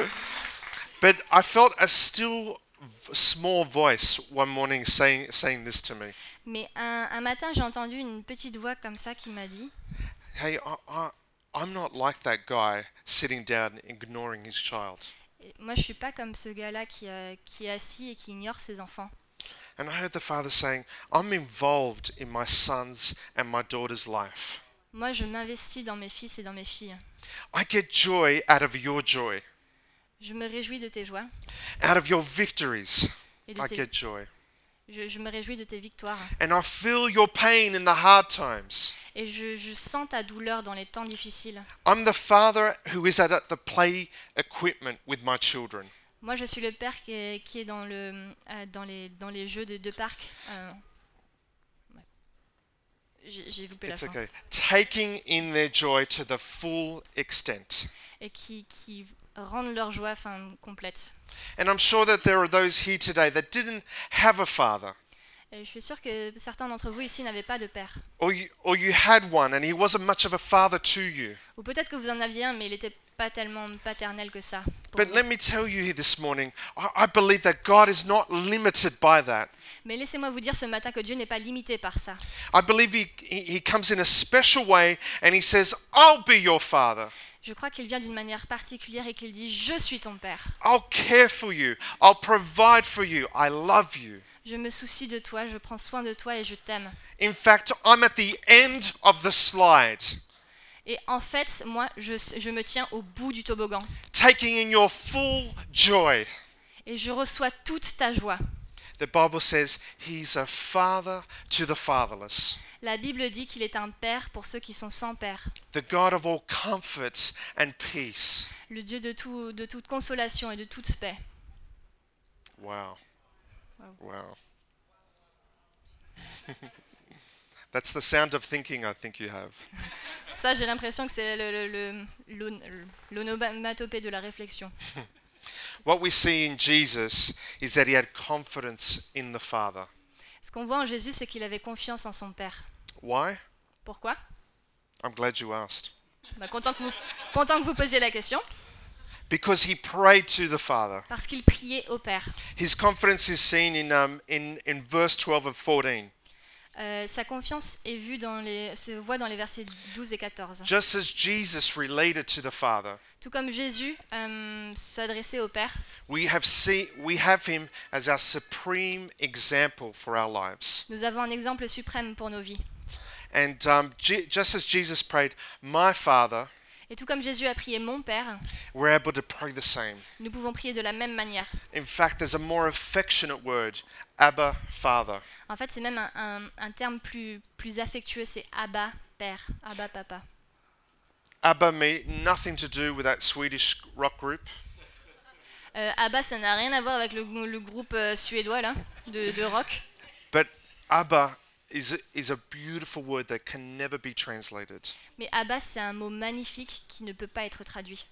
But I felt a still v- small voice one morning saying, saying this to me Mais un, un matin, j'ai entendu une petite voix comme ça qui m'a dit Hey, I, I, I'm not like that guy sitting down ignoring his child. Moi, je suis pas comme ce gars-là qui, euh, qui est assis et qui ignore ses enfants. And I heard the father saying, I'm involved in my son's and my daughter's life. Moi, je m'investis dans mes fils et dans mes filles. I get joy out of your joy, Je me réjouis de tes joies out of your victories. et de I tes, get joy. Je, je me réjouis de tes victoires. And I feel your pain in the hard times. Et je, je sens ta douleur dans les temps difficiles. I'm the father who is at the play equipment with my children. Moi, je suis le père qui est, qui est dans, le, euh, dans, les, dans les jeux de, de parc. Euh. J'ai j'ai loupé la It's fin. okay. Taking in their joy to the full extent. Et qui, qui rendent leur joie enfin, complète. And I'm sure that there are those here today that didn't have a father, Et je suis sûre que certains d'entre vous ici n'avaient pas de père. or you, or you had one and he wasn't much of a father to you. Ou peut-être que vous en aviez un, mais il n'était pas tellement paternel que ça. pour But vous. let me tell you here this morning, I, I believe that God is not limited by that. Mais laissez-moi vous dire ce matin que Dieu n'est pas limité par ça. I believe he, he he comes in a special way and he says, I'll be your father. Je crois qu'il vient d'une manière particulière et qu'il dit Je suis ton père. I'll care for you. I'll provide for you. I love you. Je me soucie de toi, je prends soin de toi et je t'aime. In fact, I'm at the end of the slide, Et en fait, moi, je, je me tiens au bout du toboggan taking in your full joy. et je reçois toute ta joie. The Bible says he's a father to the fatherless, La Bible dit qu'il est un père pour ceux qui sont sans père, the God of all and peace. le Dieu de, tout, de toute consolation et de toute paix. Wow. Wow. Wow. That's the sound of thinking I think you have. Ça, j'ai l'impression que c'est l'onomatopée de la réflexion. What we see in Jesus is that he had confidence in the Father. Ce qu'on voit en Jésus, c'est qu'il avait confiance en son Père. Why? Pourquoi? I'm glad you asked. Bah, content, que vous, content que vous posiez la question. Because he prayed to the Father. Parce qu'il priait au Père. His confidence is seen in, um, in, in verse 12 of 14. Euh, sa confiance est vue dans les, se voit dans les versets 12 et 14. Just as Jesus related to the Father, Tout comme Jésus euh, s'adressait au Père, we have, see, we have him as our supreme example for our lives. nous avons un exemple suprême pour nos vies. And um, just as Jesus prayed, My Father, Et tout comme Jésus a prié mon Père, we're able to pray the same. nous pouvons prier de la même manière. In fact, there's a more affectionate word, Abba, Father. En fait, c'est même un, un- un terme plus, plus affectueux, c'est Abba, Père, Abba, Papa. Abba me nothing to do with that Swedish rock group. Euh, Abba, ça n'a rien à voir avec le, le groupe euh, suédois là, de, de rock. But Abba is is a beautiful word that can never be translated. Mais Abba, c'est un mot magnifique qui ne peut pas être traduit.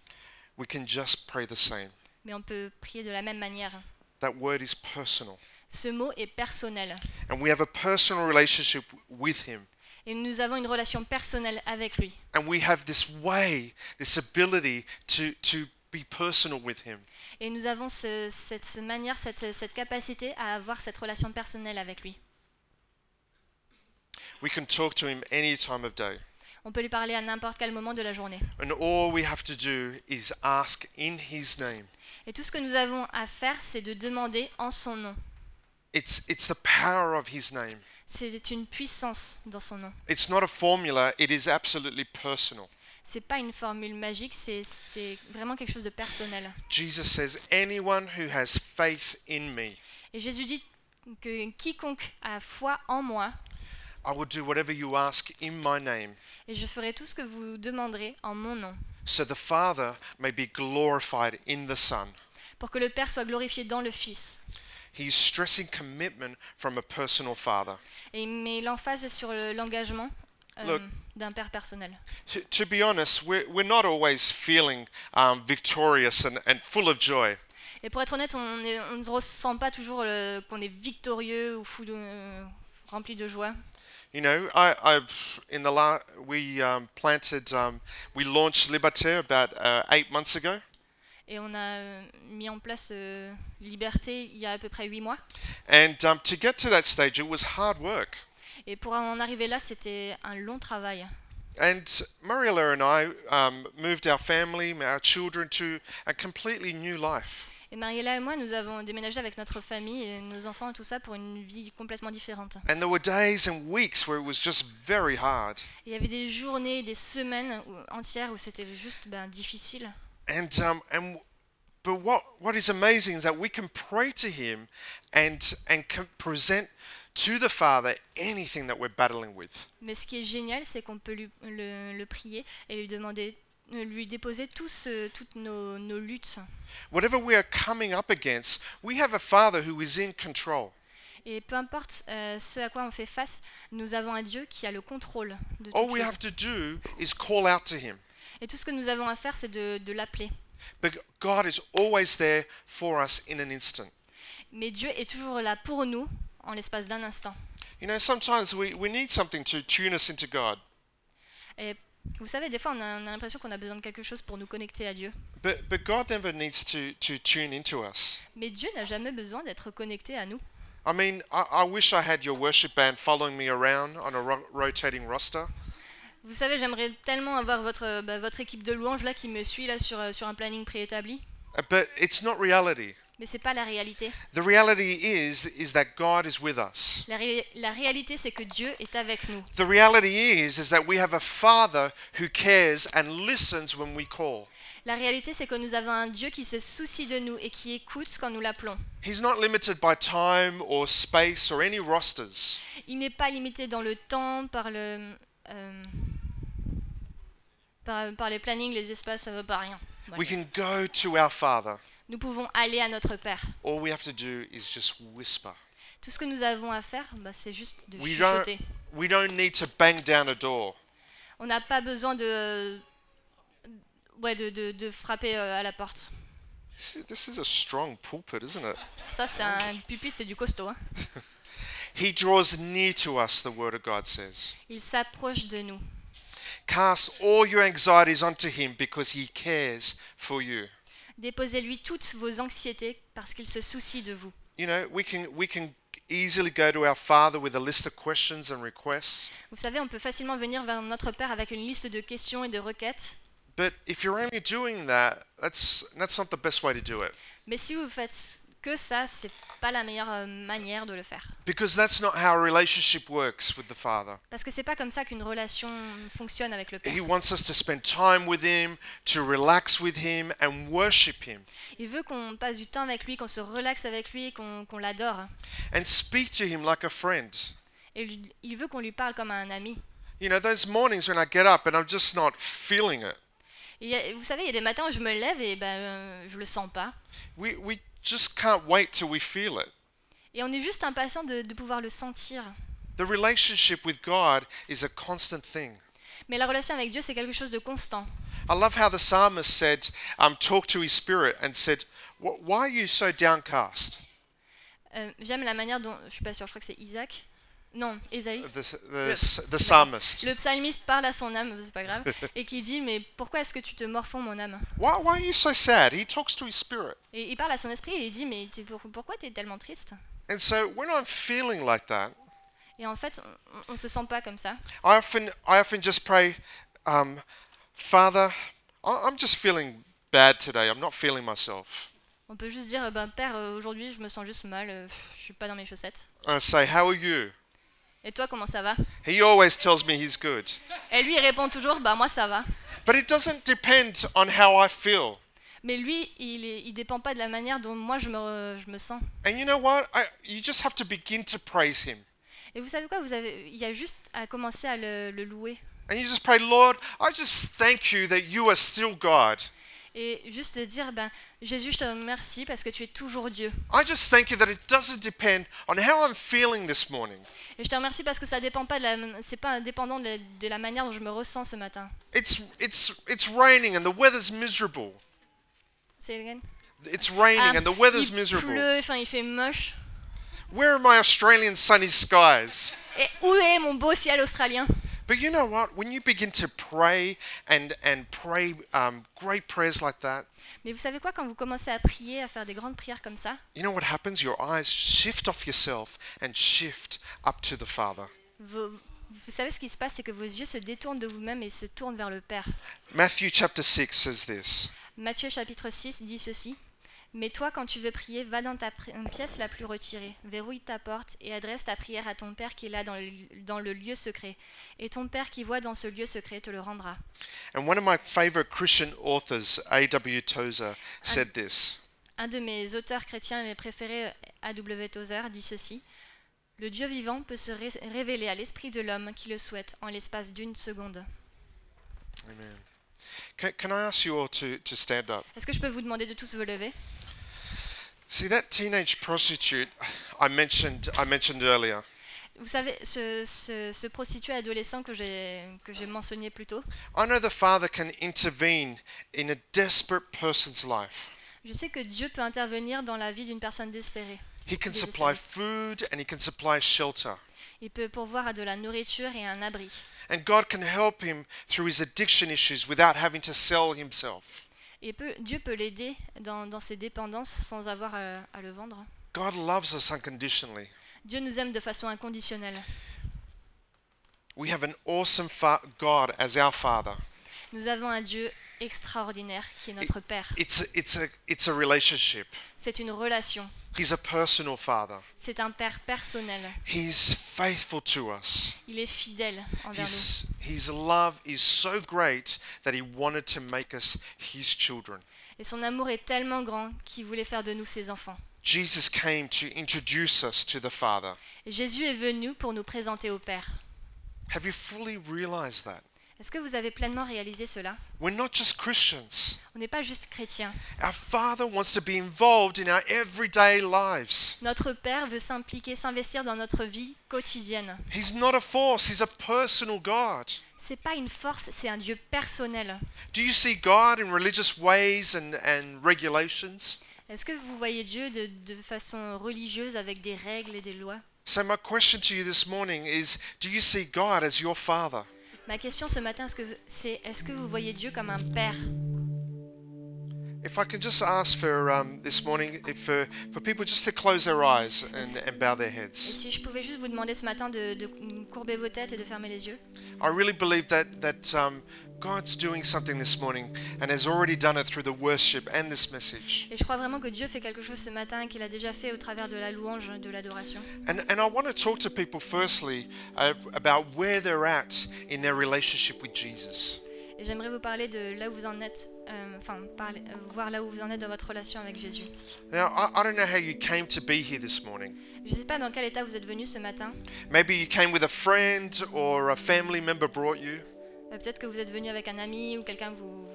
We can just pray the same. Mais on peut prier de la même manière. That word is personal. Ce mot est personnel. And we have a personal relationship with Him. Et nous avons une relation personnelle avec lui. And we have this way, this ability to, to be personal with Him. Et nous avons ce- cette ce manière, cette, cette capacité à avoir cette relation personnelle avec lui. We can talk to Him any time of day. On peut lui parler à n'importe quel moment de la journée. And all we have to do is ask in His name. Et tout ce que nous avons à faire, c'est de demander en son nom. It's, it's the power of His name. C'est une puissance dans son nom. It's not a formula, it is absolutely personal. C'est pas une formule magique, c'est vraiment quelque chose de personnel. Jesus says, Anyone who has faith in me, Et Jésus dit que quiconque a foi en moi, I will do whatever you ask in my name, et je ferai tout ce que vous demanderez en mon nom, so the Father may be glorified in the Son. pour que le Père soit glorifié dans le Fils. He's stressing commitment from a personal Father. Et il met l'emphase sur le- l'engagement euh, d'un Père personnel. To, be honest, we're, we're not always feeling um, victorious and, and full of joy. Et pour être honnête, on est- on ne ressent pas toujours qu'on est victorieux ou fou de- euh, rempli de joie. You know, I, I've in the la- we um, planted, um, we launched Liberté about uh, eight months ago, Et on a euh, mis en place euh, Liberté il y a à peu près huit mois. and um, to get to that stage, it was hard work. Et pour en arriver là, c'était un long travail. And Mariella and I um, moved our family, our children to a completely new life. Et Mariella et moi, nous avons déménagé avec notre famille et nos enfants tout ça pour une vie complètement différente. And there were days and weeks where it was just very hard. Et il y avait des journées, des semaines entières où c'était juste ben, difficile. And um, and but what what is amazing is that we can pray to Him, and and can present to the Father anything that we're battling with. Mais ce qui est génial, c'est qu'on peut lui, le, le prier et lui demander, lui déposer tous, euh, toutes nos, nos luttes. Whatever we are coming up against, we have a Father who is in control. Et peu importe euh, ce à quoi on fait face, nous avons un Dieu qui a le contrôle de All tout. we have to do is call out to Him. Et tout ce que nous avons à faire, c'est de, de l'appeler. But God is always there for us in an instant. Mais Dieu est toujours là pour nous en l'espace d'un instant. You know, sometimes we, we need something to tune us into God. Et vous savez, des fois, on a, on a l'impression qu'on a besoin de quelque chose pour nous connecter à Dieu. But, but God never needs to, to tune into us. Mais Dieu n'a jamais besoin d'être connecté à nous. I mean, I, I wish I had your worship band following me around on a ro- rotating roster. Vous savez, j'aimerais tellement avoir votre, bah, votre équipe de louanges là qui me suit là sur, euh, sur un planning préétabli. Uh, But it's not reality. Mais c'est pas la réalité. The reality is is that God is with us. La, ré- la réalité, c'est que Dieu est avec nous. The reality is is that we have a Father who cares and listens when we call. La réalité, c'est que nous avons un Dieu qui se soucie de nous et qui écoute quand nous l'appelons. He's not limited by time or space or any rosters. Il n'est pas limité dans le temps par le euh, par, par les plannings, les espaces, euh, par rien. Voilà. We can go to our Father. Nous pouvons aller à notre Père. All we have to do is just whisper. Tout ce que nous avons à faire, bah, c'est juste de We don't, chuchoter. we don't need to bang down a door. On n'a pas besoin de, ouais, de, de, de frapper euh, à la porte. This is- This is a strong pulpit, isn't it? Ça, c'est un pupitre, c'est du costaud. hein. He draws near to us, the Word of God says. Il s'approche de nous. Cast all your anxieties onto Him because He cares for you. Déposez-lui toutes vos anxiétés parce qu'il se soucie de vous. You know, we can, we can easily go to our Father with a list of questions and requests. Vous savez, on peut facilement venir vers notre Père avec une liste de questions et de requêtes. But if you're only doing that, that's, that's not the best way to do it. Mais si vous faites que ça, c'est pas la meilleure euh, manière de le faire. Because that's not how a relationship works with the Father. Parce que c'est pas comme ça qu'une relation fonctionne avec le Père. He wants us to spend time with Him, to relax with Him, and worship Him, Il veut qu'on passe du temps avec lui, qu'on se relaxe avec lui, qu'on l'adore. and speak to Him like a friend. Et il veut qu'on lui parle comme un ami. You know, those mornings when I get up and I'm just not feeling it. Et il y a- vous savez, il y a des matins où je me lève et ben, euh, je le sens pas. We, we just can't wait till we feel it. Et on est juste impatient de, de pouvoir le sentir. The relationship with God is a constant thing. Mais la relation avec Dieu, c'est quelque chose de constant. I love how the psalmist said, um, talked to his spirit and said, "Wh- Why are you so downcast? Euh, J'aime la manière dont. Je suis pas sûre, je crois que c'est Isaac. Non, Ésaïe. The, the, the psalmist. Le psalmiste parle à son âme, c'est pas grave, et qui dit Mais pourquoi est-ce que tu te morfonds, mon âme? Why, why are you so sad? He talks to his spirit. Et il parle à son esprit et il dit Mais pour- pourquoi tu es tellement triste? And so when I'm feeling like that, Et en fait, on, on se sent pas comme ça. I often, I often just pray, um, Father, I'm just feeling bad today. I'm not feeling myself. On peut juste dire ben, Père, euh, aujourd'hui, je me sens juste mal, euh, je suis pas dans mes chaussettes. I say, How are you? Et toi, comment ça va? He always tells me he's good. Et lui, il répond toujours Bah, moi, ça va. But it doesn't depend on how I feel. Mais lui, il est, il dépend pas de la manière dont moi je me, je me sens. And you know what? I, you just have to begin to praise Him. Et vous savez quoi? Vous avez, Il y a juste à commencer à le, le louer. And you just pray, Lord, I just thank you that you are still God. Et juste dire, ben, Jésus, je te remercie parce que tu es toujours Dieu. I just thank you that it doesn't depend on how I'm feeling this morning. Et je te remercie parce que ça dépend pas de la, c'est pas indépendant de la, de la manière dont je me ressens ce matin. It's, it's, it's raining and the weather's miserable. C'est again It's raining Ah, and the weather's il miserable. pleut, enfin il fait moche. Where are my Australian sunny skies? Et où est mon beau ciel australien? But you know what? When you begin to pray and, and pray um, great prayers like that, Mais vous savez quoi, quand vous commencez à prier, à faire des grandes prières comme ça, you know what happens? Your eyes shift off yourself and shift up to the Father. vous, vous savez ce qui se passe, c'est que vos yeux se détournent de vous-même et se tournent vers le Père. Matthew chapter 6 says this Matthieu chapitre 6 dit ceci. Mais toi, quand tu veux prier, va dans ta pièce la plus retirée, verrouille ta porte et adresse ta prière à ton Père qui est là dans le, dans le lieu secret. Et ton Père qui voit dans ce lieu secret te le rendra. And one of my favorite Christian authors, A.W. Tozer, said this Un de mes auteurs chrétiens les préférés, A.W. Tozer, dit ceci. Le Dieu vivant peut se ré- révéler à l'esprit de l'homme qui le souhaite en l'espace d'une seconde. Amen. Can, can I ask you all to, to stand up? Est-ce que je peux vous demander de tous vous lever? See that teenage prostitute I mentioned I mentioned earlier. Vous savez, ce, ce, ce prostitué adolescent que j'ai que j'ai mentionné plus tôt, I know the Father can intervene in a desperate person's life. je sais que Dieu peut intervenir dans la vie d'une personne désespérée. He can supply food and he can supply shelter. Il peut pourvoir à de la nourriture et un abri. And God can help him through his addiction issues without having to sell himself. Et peut- Dieu peut l'aider dans, dans ses dépendances sans avoir à, à le vendre. God loves us unconditionally. Dieu nous aime de façon inconditionnelle. We have an awesome God as our Father. Nous avons un Dieu extraordinaire qui est notre Père. It's a, it's a, it's a relationship. C'est une relation. He's a personal Father. C'est un Père personnel. He's faithful to us. Il est fidèle envers nous. His, his love is so great that he wanted to make us his children. Et son amour est tellement grand qu'il voulait faire de nous ses enfants. Jesus came to introduce us to the Father. Jésus est venu pour nous présenter au Père. Have you fully realized that? Est-ce que vous avez pleinement réalisé cela? We're not just Christians. On n'est pas juste chrétiens. Our Father wants to be involved in our everyday lives. Notre Père veut s'impliquer, s'investir dans notre vie quotidienne. He's not a force, He's a personal God. C'est pas une force, c'est un Dieu personnel. Do you see God in religious ways and, and regulations? Est-ce que vous voyez Dieu de, de façon religieuse avec des règles et des lois? So, my question to you this morning is Do you see God as your Father? Ma question ce matin, c'est est-ce que vous voyez Dieu comme un Père? If I can just ask for um, this morning if for, for people just to close their eyes and, and bow their Et heads. si je pouvais juste vous demander ce matin de, de courber vos têtes et de fermer les yeux I really believe that, that um, God's doing something this morning and has already done it through the worship and this message. Et je crois vraiment que Dieu fait quelque chose ce matin qu'il a déjà fait au travers de la louange, de l'adoration. And, and I want to talk to people firstly uh, about where they're at in their relationship with Jesus. Et j'aimerais vous parler de là où vous en êtes, enfin, parler- euh, voir là où vous en êtes dans votre relation avec Jésus. Now, I, I don't know how you came to be here this morning. Je ne sais pas dans quel état vous êtes venu ce matin. Maybe you came with a friend or a family member brought you, Euh, Peut-être que vous êtes venu avec un ami ou quelqu'un vous,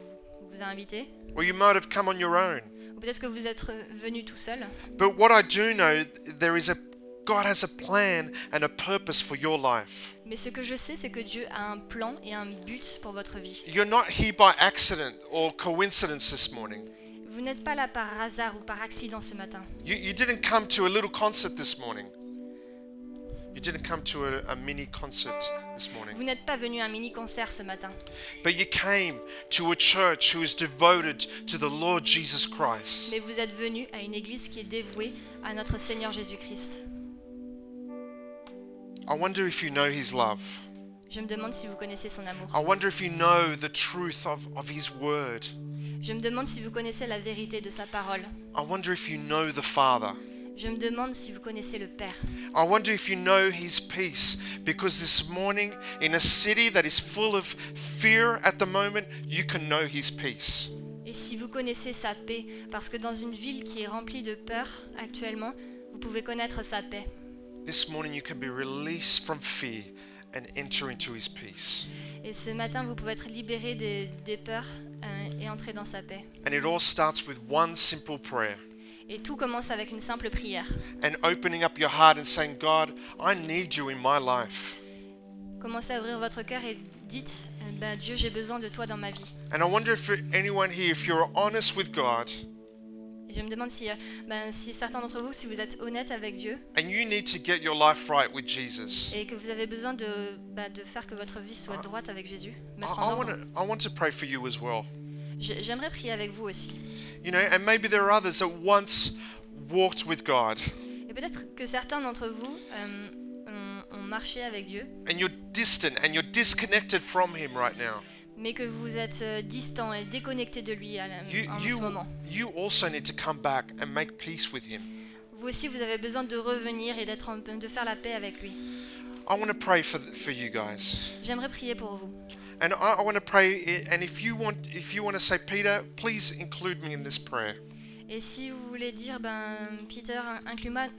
vous a invité. or you might have come on your own. Ou peut-être que vous êtes euh, venu tout seul. But what I do know, there is a God has a plan and a purpose for your life. Mais ce que je sais, c'est que Dieu a un plan et un but pour votre vie. You're not here by accident or coincidence this morning. Vous n'êtes pas là par hasard ou par accident ce matin. You, you didn't come to a little concert this morning. You didn't come to a, a mini concert this morning. Vous n'êtes pas venu à un mini-concert ce matin. But you came to a church who is devoted to the Lord Jesus Christ. Mais vous êtes venu à une église qui est dévouée à notre Seigneur Jésus-Christ. I wonder if you know His love. Je me demande si vous connaissez son amour. I wonder if you know the truth of, of His word. Je me demande si vous connaissez la vérité de sa parole. I wonder if you know the Father. Je me demande si vous connaissez le Père. I wonder if you know His peace. Because this morning, in a city that is full of fear at the moment, you can know His peace. Et si vous connaissez sa paix, parce que dans une ville qui est remplie de peur actuellement, vous pouvez connaître sa paix. This morning you can be released from fear and enter into his peace. Et ce matin, vous pouvez être libéré des, des peurs euh, et entrer dans sa paix. And it all starts with one simple prayer Et tout commence avec une simple prière. and opening up your heart and saying, God, I need you in my life. Commencez à ouvrir votre cœur et dites euh, ben, Dieu, j'ai besoin de toi dans ma vie. And I wonder if anyone here, if you're honest with God je me demande si, euh, ben, si certains d'entre vous, si vous êtes honnêtes avec Dieu and you need to get your life right with Jesus, et que vous avez besoin de, ben, de faire que votre vie soit Ah. droite avec Jésus, I, mettre I en want ordre. to I want to pray for you as well. J'ai- J'aimerais prier avec vous aussi. You know, and maybe there are others that once walked with God Et peut-être que certains d'entre vous euh, ont, ont marché avec Dieu, and you're distant and you're disconnected from Him right now. Mais que vous êtes euh, distant et déconnecté de lui à la- You, en you, ce moment. you also need to come back and make peace with Him. Vous aussi, vous avez besoin de revenir et d'être en- de faire la paix avec lui. I want to pray for, for you guys. J'aimerais prier pour vous. And I, I want to pray, i- and if you want, if you want to say, Peter, please include me in this prayer. Et si vous voulez dire, ben Peter,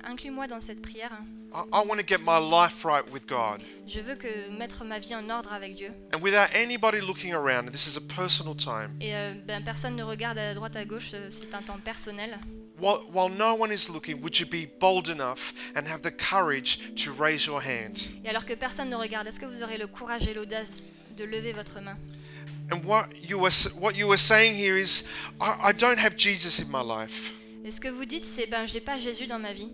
inclus-moi dans cette prière, I, I want to get my life right with God. je veux que mettre ma vie en ordre avec Dieu. And without anybody looking around, and this is a personal time, Et euh, ben, personne ne regarde à droite à gauche, euh, c'est un temps personnel. while, while no one is looking, would you be bold enough and have the courage to raise your hand? Et alors que personne ne regarde, est-ce que vous aurez le courage et l'audace de lever votre main? And what you were, what you were saying here is, I, I don't have Jesus in my life, Et ce que vous dites, c'est ben j'ai pas Jésus dans ma vie,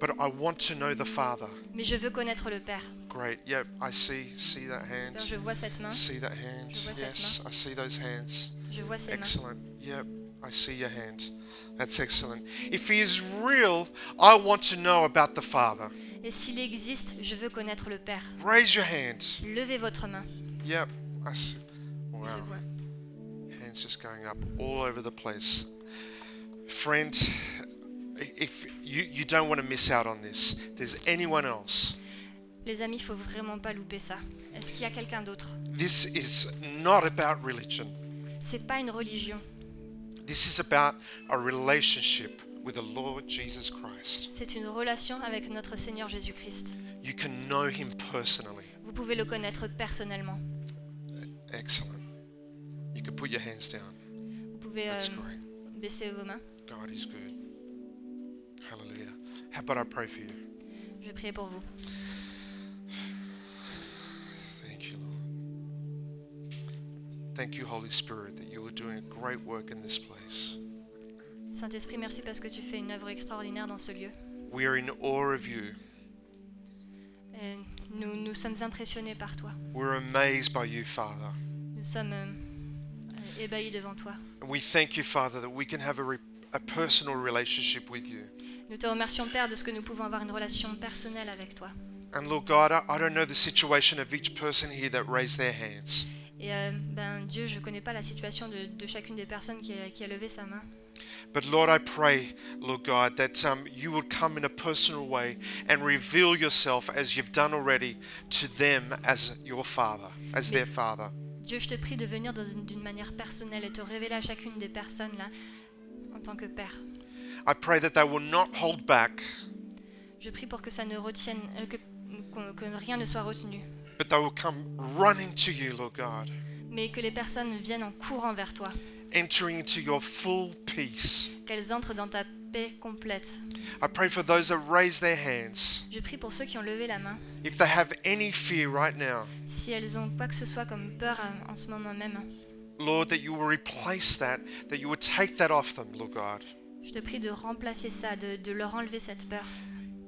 but I want to know the Father. mais je veux connaître le Père. Great. Yep, I see. See that hand. Je vois cette main, See that hand. Je vois cette Yes, I see those hands. je vois ces mains. Excellent. Yep, I see your hand. That's excellent. If he is real, I want to know about the Father. Et s'il existe, je veux connaître le Père. Raise your hand. Levez votre main. Yep, Je Wow. Hands just going up all over the place. Friend, if you, you don't want to miss out on this, there's anyone else? Les amis, faut vraiment pas louper ça. Est-ce qu'il y a quelqu'un d'autre? This is not about religion. C'est pas une religion, This is about a relationship with the Lord Jesus Christ. c'est une relation avec notre Seigneur Jésus-Christ. You can know him personally. Vous pouvez le connaître personnellement. Excellent. You can put your hands down. Vous pouvez euh, That's great. baisser vos mains. God is good. Hallelujah. How about I pray for you? Je vais prier pour vous. Thank you, Lord. Thank you, Holy Spirit, that you are doing a great work in this place. Saint-Esprit, merci parce que tu fais une œuvre extraordinaire dans ce lieu. We are in awe of you. Et nous, nous sommes impressionnés par toi. We're amazed by you, Father. Nous sommes euh, ébahis devant toi. And we thank you, Father, that we can have a, re- a personal relationship with you. Nous te remercions, Père, de ce que nous pouvons avoir une relation personnelle avec toi. And Lord God, I, I don't know the situation of each person here that raised their hands. Et euh, ben, Dieu, je ne connais pas la situation de, de chacune des personnes qui a, qui a levé sa main. But Lord, I pray, Lord God, that um, you would come in a personal way and reveal yourself as you've done already to them as your Father, as their Father. Dieu, je te prie de venir d'une manière personnelle et te révéler à chacune des personnes là en tant que Père. I pray that they will not hold back, Je prie pour que ça ne retienne, euh, que, qu'on- que rien ne soit retenu, but they will come running to you, Lord God, mais que les personnes viennent en courant vers toi, entering into your full peace. qu'elles entrent dans ta paix complète. I pray for those that raise their hands. Je prie pour ceux qui ont levé la main, If they have any fear right now, si elles ont quoi que ce soit comme peur euh, en ce moment même. Lord, that you will replace that, that you would take that off them, Lord God. Je te prie de remplacer ça, de, de leur enlever cette peur.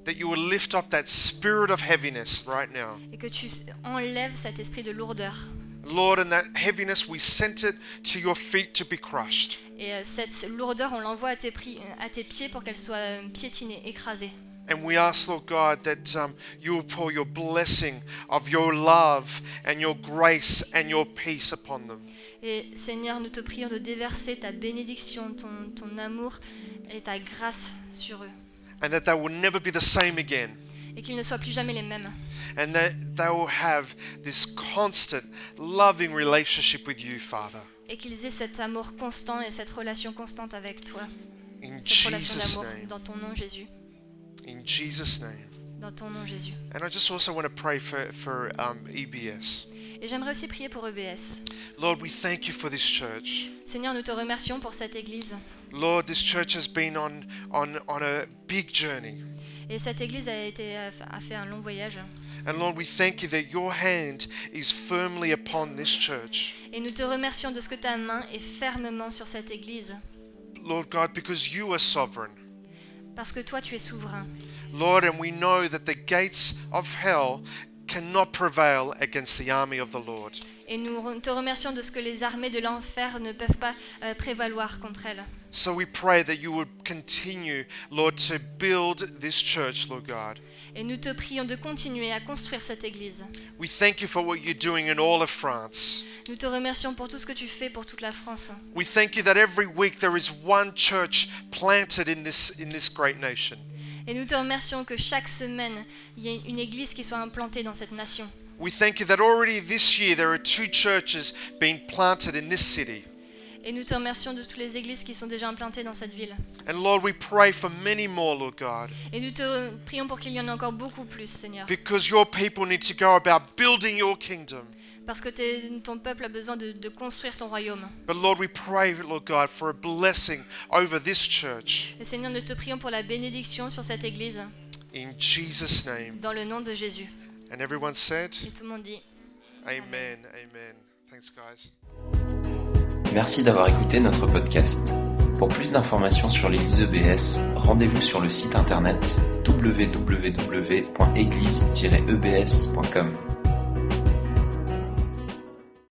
That you will lift off that spirit of heaviness right now. Et que tu enlèves cet esprit de lourdeur. Lord, in that heaviness, we sent it to your feet to be crushed. Et euh, cette lourdeur, on l'envoie à, tes pri- à tes pieds pour qu'elle soit euh, piétinée, écrasée. And we ask, Lord God, that um, you will pour your blessing of your love and your grace and your peace upon them. Et Seigneur, nous te prions de déverser ta bénédiction, ton, ton amour et ta grâce sur eux. And that they will never be the same again. Et qu'ils ne soient plus jamais les mêmes. And that they will have this constant, loving relationship with you, Father. et qu'ils aient cet amour constant et cette relation constante avec toi. In Cette relation Jesus' d'amour dans ton nom Jésus. In Jesus' name. Dans ton nom Jésus. And I just also want to pray for, for um, EBS. Et j'aimerais aussi prier pour EBS. Lord, we thank you for this church. Seigneur, nous te remercions pour cette église. Lord, this church has been on, on, on a big journey. Et cette église a, été, a fait un long voyage. And Lord, we thank you that your hand is firmly upon this church. Et nous te remercions de ce que ta main est fermement sur cette église. Lord God, because you are sovereign. Parce que toi, tu es souverain. Lord, and we know that the gates of hell cannot prevail against the army of the Lord. Et nous te remercions de ce que les armées de l'enfer ne peuvent pas euh, prévaloir contre elles. So we pray that you would continue, Lord, to build this church, Lord God. Et nous te prions de continuer à construire cette église. We thank you for what you're doing in all of France. Nous te remercions pour tout ce que tu fais pour toute la France. We thank you that every week there is one church planted in this in this great nation. Et nous te remercions que chaque semaine, il y ait une église qui soit implantée dans cette nation. We thank you that already this year there are two churches being planted in this city. Et nous te remercions de toutes les églises qui sont déjà implantées dans cette ville. And Lord, we pray for many more, Lord God, Et nous te prions pour qu'il y en ait encore beaucoup plus, Seigneur. because your people need to go about building your kingdom. Parce que ton peuple a besoin de, de construire ton royaume. But Lord, we pray, Lord God, for a blessing over this church. Et Seigneur, nous te prions pour la bénédiction sur cette église, In Jesus' name. dans le nom de Jésus. And everyone said, Et tout le monde dit Amen. Amen. Thanks, guys. Merci d'avoir écouté notre podcast. Pour plus d'informations sur l'église EBS, rendez-vous sur le site internet www.église-ebs.com.